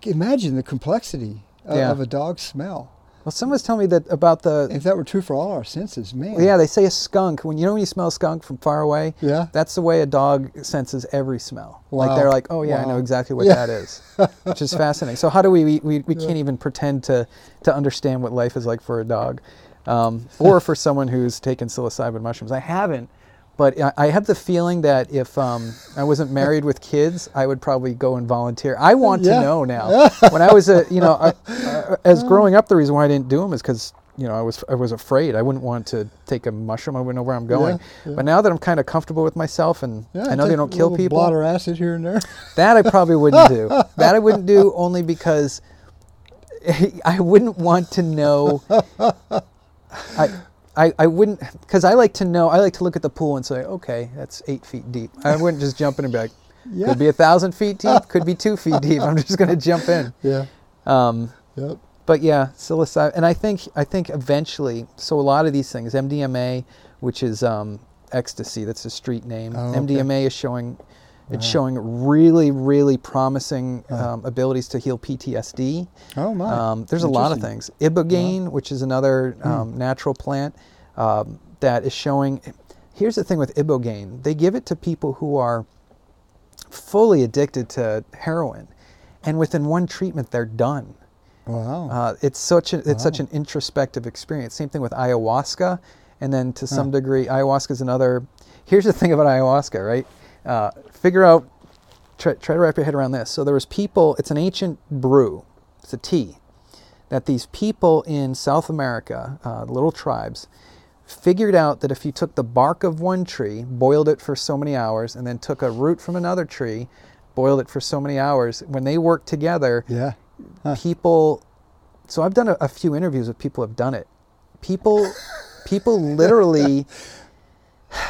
D: imagine the complexity of,
A: Yeah.
D: of a dog's smell.
A: Well, someone was telling me that about the.
D: If that were true for all our senses, man.
A: Well, yeah, they say a skunk. When you know when you smell a skunk from far away,
D: Yeah.
A: that's the way a dog senses every smell. Like they're like, oh yeah, I know exactly what
D: Yeah.
A: that is, which is fascinating. So how do we we, we, we can't even pretend to to understand what life is like for a dog, um, or for someone who's taken psilocybin mushrooms? I haven't, but I, I have the feeling that if um, I wasn't married with kids, I would probably go and volunteer. I want
D: Yeah.
A: to know now. when I was a you know, I, uh, as growing up, the reason why I didn't do them is because you know I was I was afraid. I wouldn't want to take a mushroom. I wouldn't know where I'm going.
D: Yeah, yeah.
A: But now that I'm kind of comfortable with myself and I know they don't kill people,
D: Blotter acid here and there.
A: that I probably wouldn't do. That I wouldn't do only because I wouldn't want to know. I, I, I wouldn't because I like to know. I like to look at the pool and say, okay, that's eight feet deep. I wouldn't just jump in and be like,
D: Yeah.
A: could be a thousand feet deep, could be two feet deep. I'm just gonna jump in.
D: Yeah.
A: Um,
D: Yep.
A: but yeah, psilocybin, and I think I think eventually, so a lot of these things, MDMA, which is um, ecstasy, that's a street name.
D: Oh, okay.
A: MDMA is showing, it's showing really really promising
D: Huh.
A: um, abilities to heal PTSD.
D: Oh my.
A: Um, there's a lot of things. Ibogaine, which is another
D: Hmm.
A: um, natural plant um, that is showing. Here's the thing with ibogaine: they give it to people who are fully addicted to heroin, and within one treatment, they're done.
D: Wow.
A: Uh, it's such a, it's such an introspective experience. Same thing with ayahuasca, and then to some degree, ayahuasca is another. Here's the thing about ayahuasca, right? Uh, figure out, try, try to wrap your head around this. So there was people. It's an ancient brew. It's a tea that these people in South America, uh, little tribes, figured out that if you took the bark of one tree, boiled it for so many hours, and then took a root from another tree, boiled it for so many hours, when they worked together,
D: Yeah.
A: people so i've done a, a few interviews with people who have done it people people literally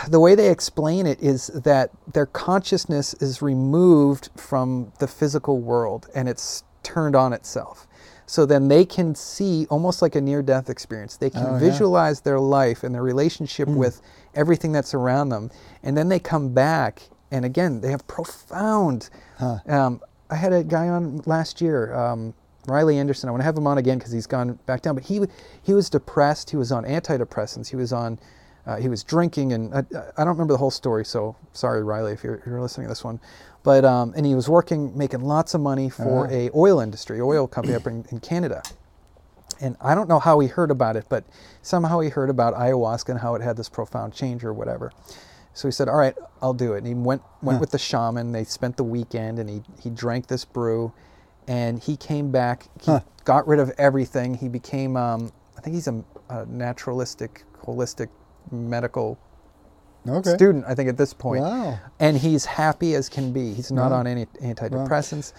A: the way they explain it is that their consciousness is removed from the physical world and it's turned on itself so then they can see almost like a near death experience they can
D: Oh, yeah.
A: visualize their life and their relationship with everything that's around them and then they come back and again they have profound
D: Huh.
A: um, I had a guy on last year, um, Riley Anderson. I want to have him on again because he's gone back down. But he he was depressed. He was on antidepressants. He was on uh, he was drinking, and I, I don't remember the whole story. So sorry, Riley, if you're, you're listening to this one. But um, and he was working, making lots of money for
D: Uh-huh.
A: a oil industry, oil company up in, in Canada. And I don't know how he heard about it, but somehow he heard about ayahuasca and how it had this profound change or whatever. So he said, "All right, I'll do it." And he went went
D: Huh.
A: with the shaman. They spent the weekend, and he he drank this brew, and he came back. He
D: Huh.
A: got rid of everything. He became, um, I think he's a, a naturalistic, holistic, medical
D: Okay.
A: student. I think at this point,
D: Wow.
A: and he's happy as can be. He's not
D: Wow.
A: on any antidepressants.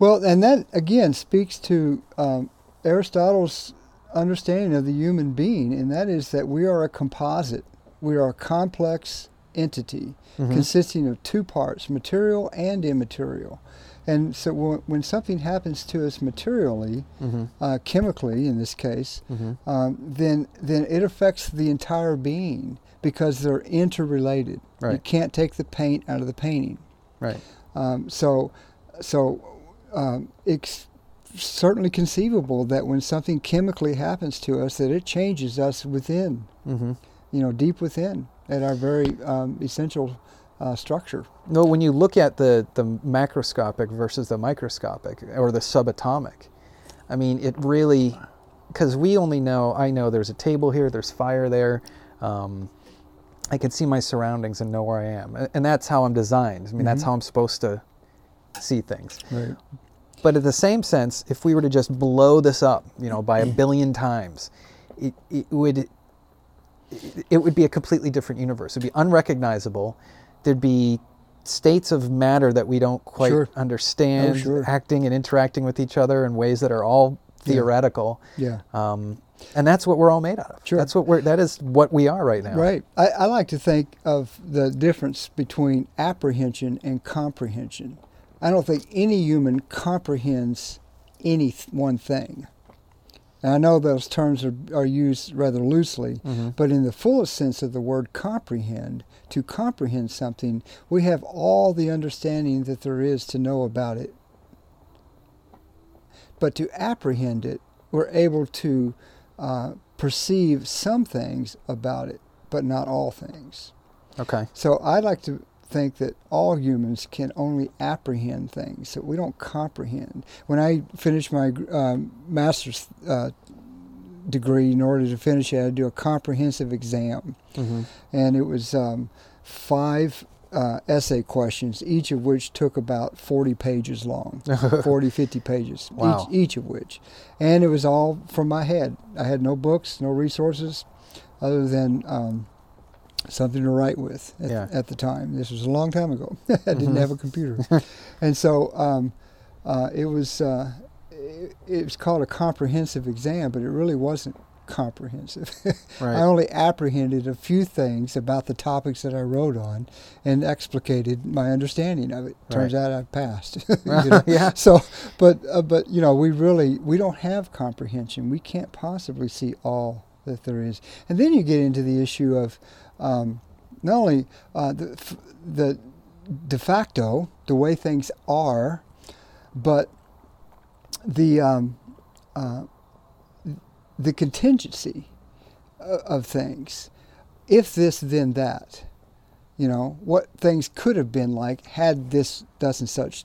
D: Well, and that again speaks to um, Aristotle's understanding of the human being, and that is that we are a composite. We are a complex entity
A: Mhm.
D: consisting of two parts, material and immaterial. And so when, when something happens to us materially,
A: Mhm.
D: uh, chemically in this case,
A: Mhm.
D: um, then then it affects the entire being because they're interrelated. You can't take the paint out of the painting.
A: Right.
D: Um, so, so um, it's certainly conceivable that when something chemically happens to us, that it changes us within,
A: hmm
D: you know, deep within, at our very um, essential uh, structure.
A: No, when you look at the, the macroscopic versus the microscopic or the subatomic, I mean, it really, because we only know, I know there's a table here, there's fire there. Um, I can see my surroundings and know where I am. And that's how I'm designed. I mean, that's
D: Mhm.
A: how I'm supposed to see things.
D: Right.
A: But in the same sense, if we were to just blow this up, you know, by a billion times, it, it would it, it would be a completely different universe. It'd be unrecognizable. There'd be states of matter that we don't quite
D: Sure.
A: understand,
D: Oh, sure.
A: acting and interacting with each other in ways that are all
D: Yeah.
A: theoretical.
D: Yeah.
A: Um, and that's what we're all made out of.
D: Sure.
A: That's what we're. That is what we are right now.
D: Right. I, I like to think of the difference between apprehension and comprehension. I don't think any human comprehends any th- one thing. And I know those terms are, are used rather loosely,
A: Mhm.
D: but in the fullest sense of the word comprehend, to comprehend something, we have all the understanding that there is to know about it. But to apprehend it, we're able to uh, perceive some things about it, but not all things.
A: Okay.
D: So I'd like to think that all humans can only apprehend things that we don't comprehend. When I finished my um, master's uh, degree, in order to finish it, I had to do a comprehensive exam,
A: hmm
D: and it was um, five uh, essay questions, each of which took about 40 pages long. 40, 50 pages,
A: Wow.
D: each, each of which. And it was all from my head. I had no books, no resources other than um, something to write with at,
A: Yeah.
D: at the time. This was a long time ago. I didn't
A: Mhm.
D: have a computer. and so um, uh, it was uh, it, it was called a comprehensive exam, but it really wasn't comprehensive.
A: Right.
D: I only apprehended a few things about the topics that I wrote on and explicated my understanding of it. Turns
A: Right.
D: out I passed.
A: yeah.
D: So, but uh, but you know, we really we don't have comprehension. We can't possibly see all that there is. And then you get into the issue of um, not only uh, the the de facto, the way things are, but the um, uh, the contingency of things. If this, then that. You know what things could have been like had this, thus and such,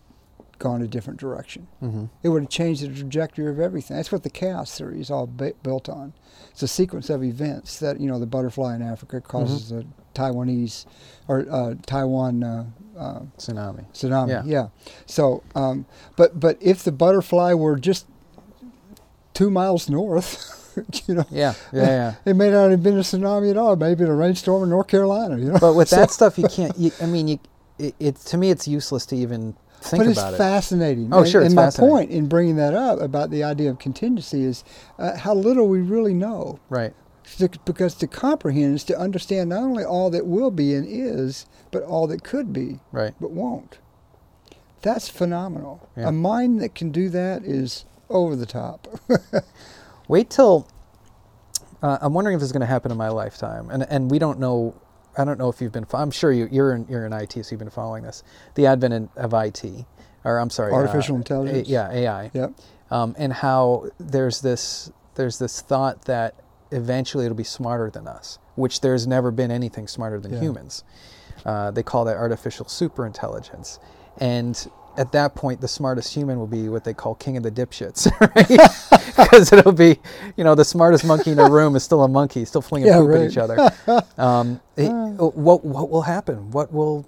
D: gone a different direction.
A: hmm
D: It would have changed the trajectory of everything. That's what the chaos theory is all ba- built on. It's a sequence of events that you know the butterfly in Africa causes the Taiwanese or uh, Taiwan uh, uh,
A: Tsunami.
D: tsunami.
A: Yeah.
D: Yeah. So, um, but but if the butterfly were just two miles north. you know,
A: Yeah, yeah, yeah.
D: it may not have been a tsunami at all. Maybe a rainstorm in North Carolina. You know,
A: But with
D: So-
A: that stuff, you can't. You, I mean, you, it, it to me, it's useless to even think
D: but it's
A: it.
D: fascinating.
A: Oh,
D: and,
A: sure, it's
D: And my point in bringing that up about the idea of contingency is uh, how little we really know.
A: Right.
D: To- because to comprehend is to understand not only all that will be and is, but all that could be,
A: Right.
D: but won't. That's phenomenal.
A: Yeah.
D: A mind that can do that is over the top.
A: Wait till. Uh, I'm wondering if this is going to happen in my lifetime, and and we don't know. I don't know if you've been. I'm sure you, you're in you're in IT, so you've been following this. The advent of IT, or I'm sorry, uh,
D: Artificial
A: A-
D: intelligence.
A: yeah, AI.
D: yep.
A: um, and how there's this there's this thought that eventually it'll be smarter than us, which there's never been anything smarter than
D: Yeah.
A: humans. Uh, they call that artificial superintelligence, and at that point, the smartest human will be what they call king of the dipshits, right? Because it'll be, you know, the smartest monkey in the room is still a monkey, still flinging
D: Yeah,
A: poop at each other. Um, it- what what will happen? What will,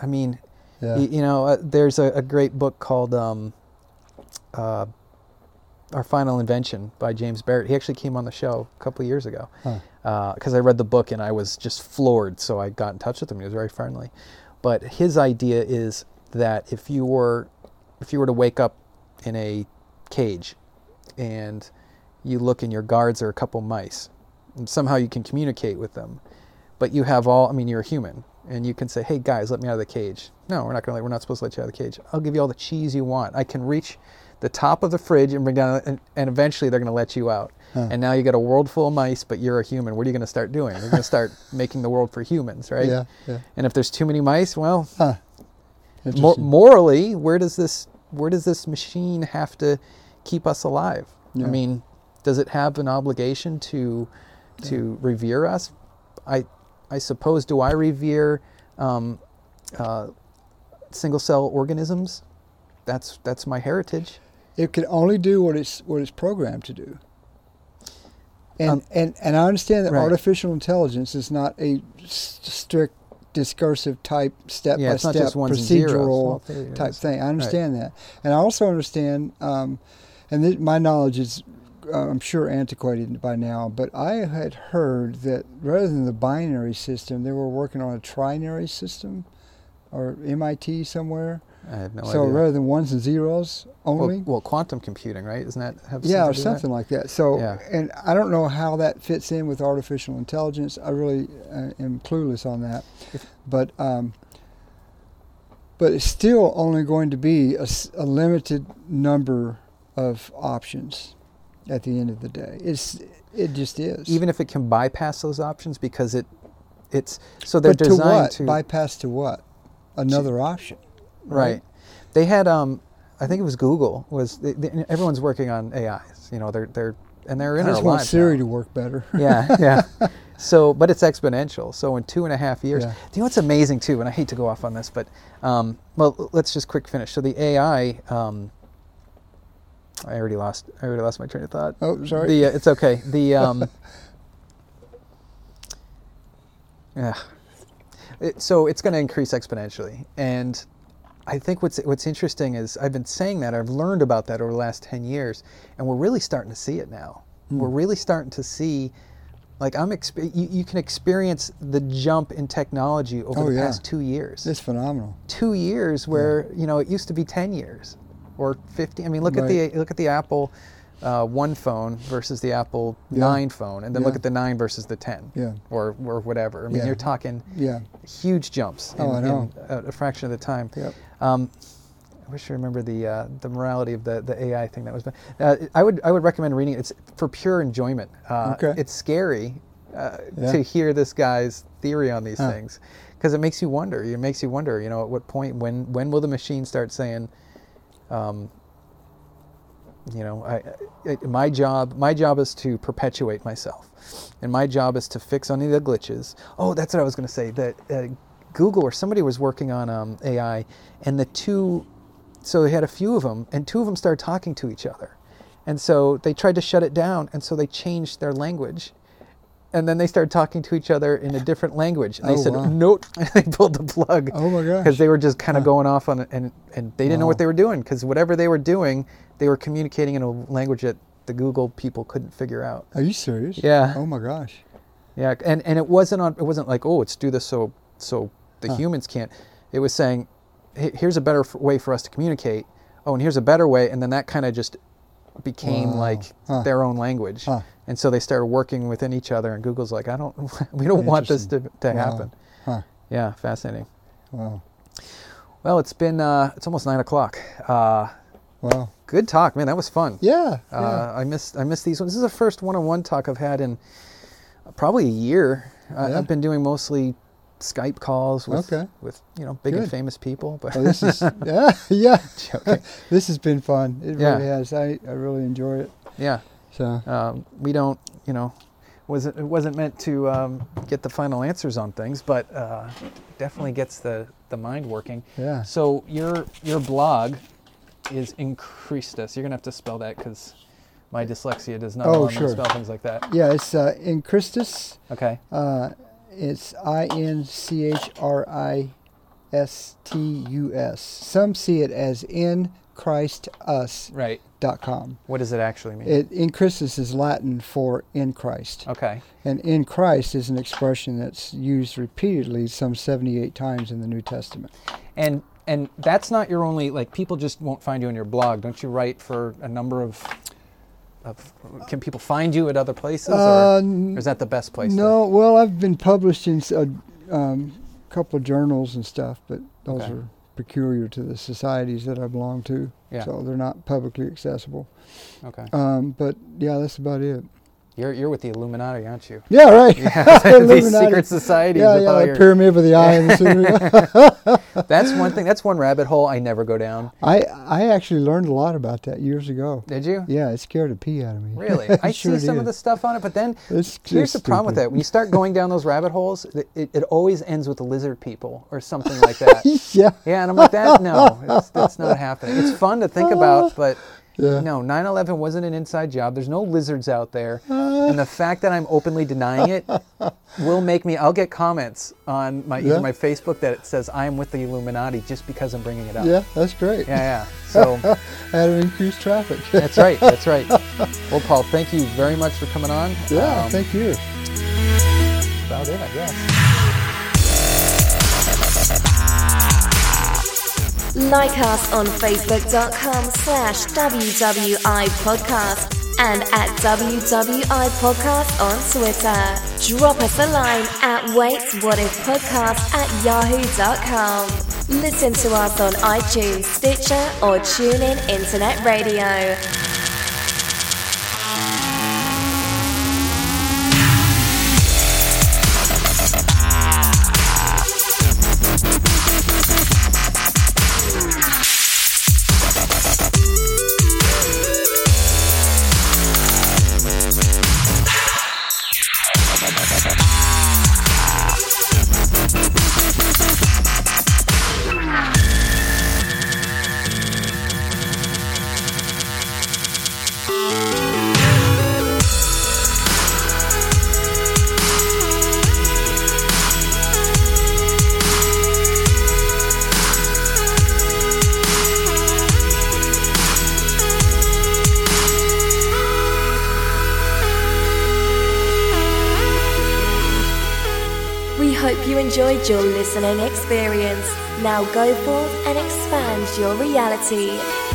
A: I mean,
D: Yeah.
A: y- you know, uh, there's a, a great book called um, uh, Our Final Invention by James Barrat. He actually came on the show a couple of years ago
D: Huh.
A: because I read the book and I was just floored. So I got in touch with him. He was very friendly. But his idea is that if you were if you were to wake up in a cage and you look and your guards are a couple mice and somehow you can communicate with them but you have all i mean you're a human and you can say hey guys let me out of the cage no we're not going to we're not supposed to let you out of the cage i'll give you all the cheese you want i can reach the top of the fridge and bring down and, and eventually they're going to let you out
D: Huh.
A: and now you got a world full of mice but you're a human what are you going to start doing you're going to start making the world for humans right
D: Yeah. Yeah.
A: and if there's too many mice well
D: Huh.
A: Mor- morally, where does this where does this machine have to keep us alive?
D: Yeah.
A: I mean, does it have an obligation to to revere us? I I suppose. Do I revere um, uh, single cell organisms? That's that's my heritage.
D: It can only do what it's what it's programmed to do. And
A: Um,
D: and and I understand that
A: right.
D: artificial intelligence is not a strict discursive type step
A: Yeah,
D: by step
A: just ones and zeros. Well,
D: procedural type thing. I understand that, and I also understand, um, and th- my knowledge is. Uh, I'm sure antiquated by now, but I had heard that rather than the binary system, they were working on a trinary system, or MIT somewhere.
A: I have no
D: so
A: idea.
D: rather than ones and zeros only,
A: well, well, quantum computing, right? Isn't that have
D: yeah, or
A: to
D: something like that. So,
A: Yeah.
D: and I don't know how that fits in with artificial intelligence. I really uh, am clueless on that. But um, but it's still only going to be a limited number of options at the end of the day. It's it just is.
A: Even if it can bypass those options because it it's so they're
D: but to
A: designed
D: what?
A: to
D: Bypass to what? Another option.
A: Right. They had um I think it was Google was they, they, everyone's working on AIs. You know, they're they're and they're
D: I
A: in our
D: just want Siri
A: now.
D: to work better.
A: yeah, yeah. So, but it's exponential. So in two and a half years,
D: Yeah.
A: do you know what's amazing too? And I hate to go off on this, but um, well, let's just quick finish. So the AI, um, I already lost. I already lost my train of thought.
D: Oh, sorry.
A: The uh, it's okay. The um, yeah. It, so it's going to increase exponentially, and I think what's what's interesting is I've been saying that I've learned about that over the last ten years, and we're really starting to see it now.
D: Hmm.
A: We're really starting to see, like I'm exp- you, you can experience the jump in technology over
D: Oh,
A: the
D: yeah.
A: past two years.
D: It's phenomenal.
A: two years where you know it used to be ten years or fifty. I mean, look at the look at the Apple uh, one phone versus the Apple
D: Yeah.
A: nine phone, and then look at the nine versus the ten,
D: Yeah.
A: or or whatever. I mean,
D: Yeah.
A: you're talking
D: Yeah.
A: huge jumps in,
D: Oh,
A: in a, a fraction of the time.
D: Yep.
A: Um, I wish I remember the uh, the morality of the, the AI thing that was. Uh, I would I would recommend reading it. It's for pure enjoyment. Uh,
D: Okay.
A: It's scary uh,
D: Yeah.
A: to hear this guy's theory on these
D: Huh.
A: things because it makes you wonder. It makes you wonder. You know, at what point when when will the machine start saying, um, you know, I, I, my job my job is to perpetuate myself, and my job is to fix any of the glitches. Oh, that's what I was going to say. That uh, Google or somebody was working on um, AI, and the two, so they had a few of them, and two of them started talking to each other, and so they tried to shut it down, and so they changed their language. And then they started talking to each other in a different language. And they
D: Oh,
A: said,
D: wow.
A: "Nope." they pulled the plug
D: Oh my gosh.
A: because they were just kind of going off on it, and and they didn't know what they were doing because whatever they were doing, they were communicating in a language that the Google people couldn't figure out.
D: Are you serious?
A: Yeah.
D: Oh my gosh.
A: Yeah, and and it wasn't on. It wasn't like, oh, let's do this so so the
D: Huh.
A: humans can't. It was saying, "Hey, here's a better f- way for us to communicate. Oh, and here's a better way, and then that kind of just became
D: Wow.
A: like
D: Huh.
A: their own language.
D: Huh.
A: And so they started working within each other. And Google's like, I don't, we don't want this to, to
D: Wow.
A: happen.
D: Huh.
A: Yeah, fascinating.
D: Wow.
A: Well, it's been uh, it's almost nine o'clock. Uh,
D: Wow.
A: good talk, man. That was fun.
D: Yeah.
A: Uh,
D: yeah.
A: I missed I missed these ones. This is the first one-on-one talk I've had in probably a year. I,
D: Yeah.
A: I've been doing mostly Skype calls with
D: Okay.
A: with you know big and famous people, but
D: Well, this is yeah yeah. This has been fun. It
A: Yeah.
D: really has. I, I really enjoy it.
A: yeah,
D: So
A: um, we don't you know wasn't it wasn't meant to um, get the final answers on things, but uh, definitely gets the the mind working.
D: yeah.
A: So your your blog is InChristus. You're gonna have to spell that because my dyslexia does not
D: Oh,
A: allow me to
D: sure.
A: spell things like that.
D: Yeah, it's uh, in Christus.
A: Okay.
D: Uh, it's I N C H R I S T U S. Some see it as in Christ us
A: Right.
D: dot com.
A: What does it actually mean?
D: It in Christus is Latin for in Christ,
A: okay.
D: and in Christ is an expression that's used repeatedly, some seventy-eight times in the New Testament.
A: And and that's not your only like people just won't find you on your blog. Don't you write for a number of of can people find you at other places
D: Uh,
A: or, or is that the best place? to-
D: No, well, I've been published in a um, couple of journals and stuff, but those
A: Okay.
D: are peculiar to the societies that I belong to,
A: Yeah.
D: so they're not publicly accessible.
A: okay.
D: Um, but yeah, that's about it.
A: You're you're with the Illuminati, aren't you?
D: Yeah, right.
A: Yeah, these secret societies.
D: Yeah, yeah, the
A: your-
D: pyramid with the eye and the
A: that's one thing. That's one rabbit hole I never go down.
D: I I actually learned a lot about that years ago.
A: Did you?
D: Yeah, it scared the pee out of me.
A: Really? I
D: Sure
A: see some of the stuff on it, but then
D: It's
A: here's the problem with that. When you start going down those rabbit holes, it, it, it always ends with the lizard people or something like that.
D: yeah.
A: Yeah, and I'm like, that no, it's, that's not happening. It's fun to think about, but
D: Yeah.
A: no, 9/11 wasn't an inside job. There's no lizards out there, and the fact that I'm openly denying it will make me. I'll get comments on my either
D: Yeah.
A: my Facebook that it says I am with the Illuminati just because I'm bringing it up.
D: Yeah, that's great.
A: yeah, yeah. So
D: How an increased traffic.
A: that's right, that's right. Well, Paul, thank you very much for coming on.
D: yeah,
A: Um,
D: thank you.
A: that's about it, I guess.
B: Like us on facebook.com slash WWI podcast and at WWI podcast on Twitter. Drop us a line at Wait What If Podcast at yahoo.com. Listen to us on iTunes, Stitcher, or TuneIn Internet Radio. Go forth and expand your reality.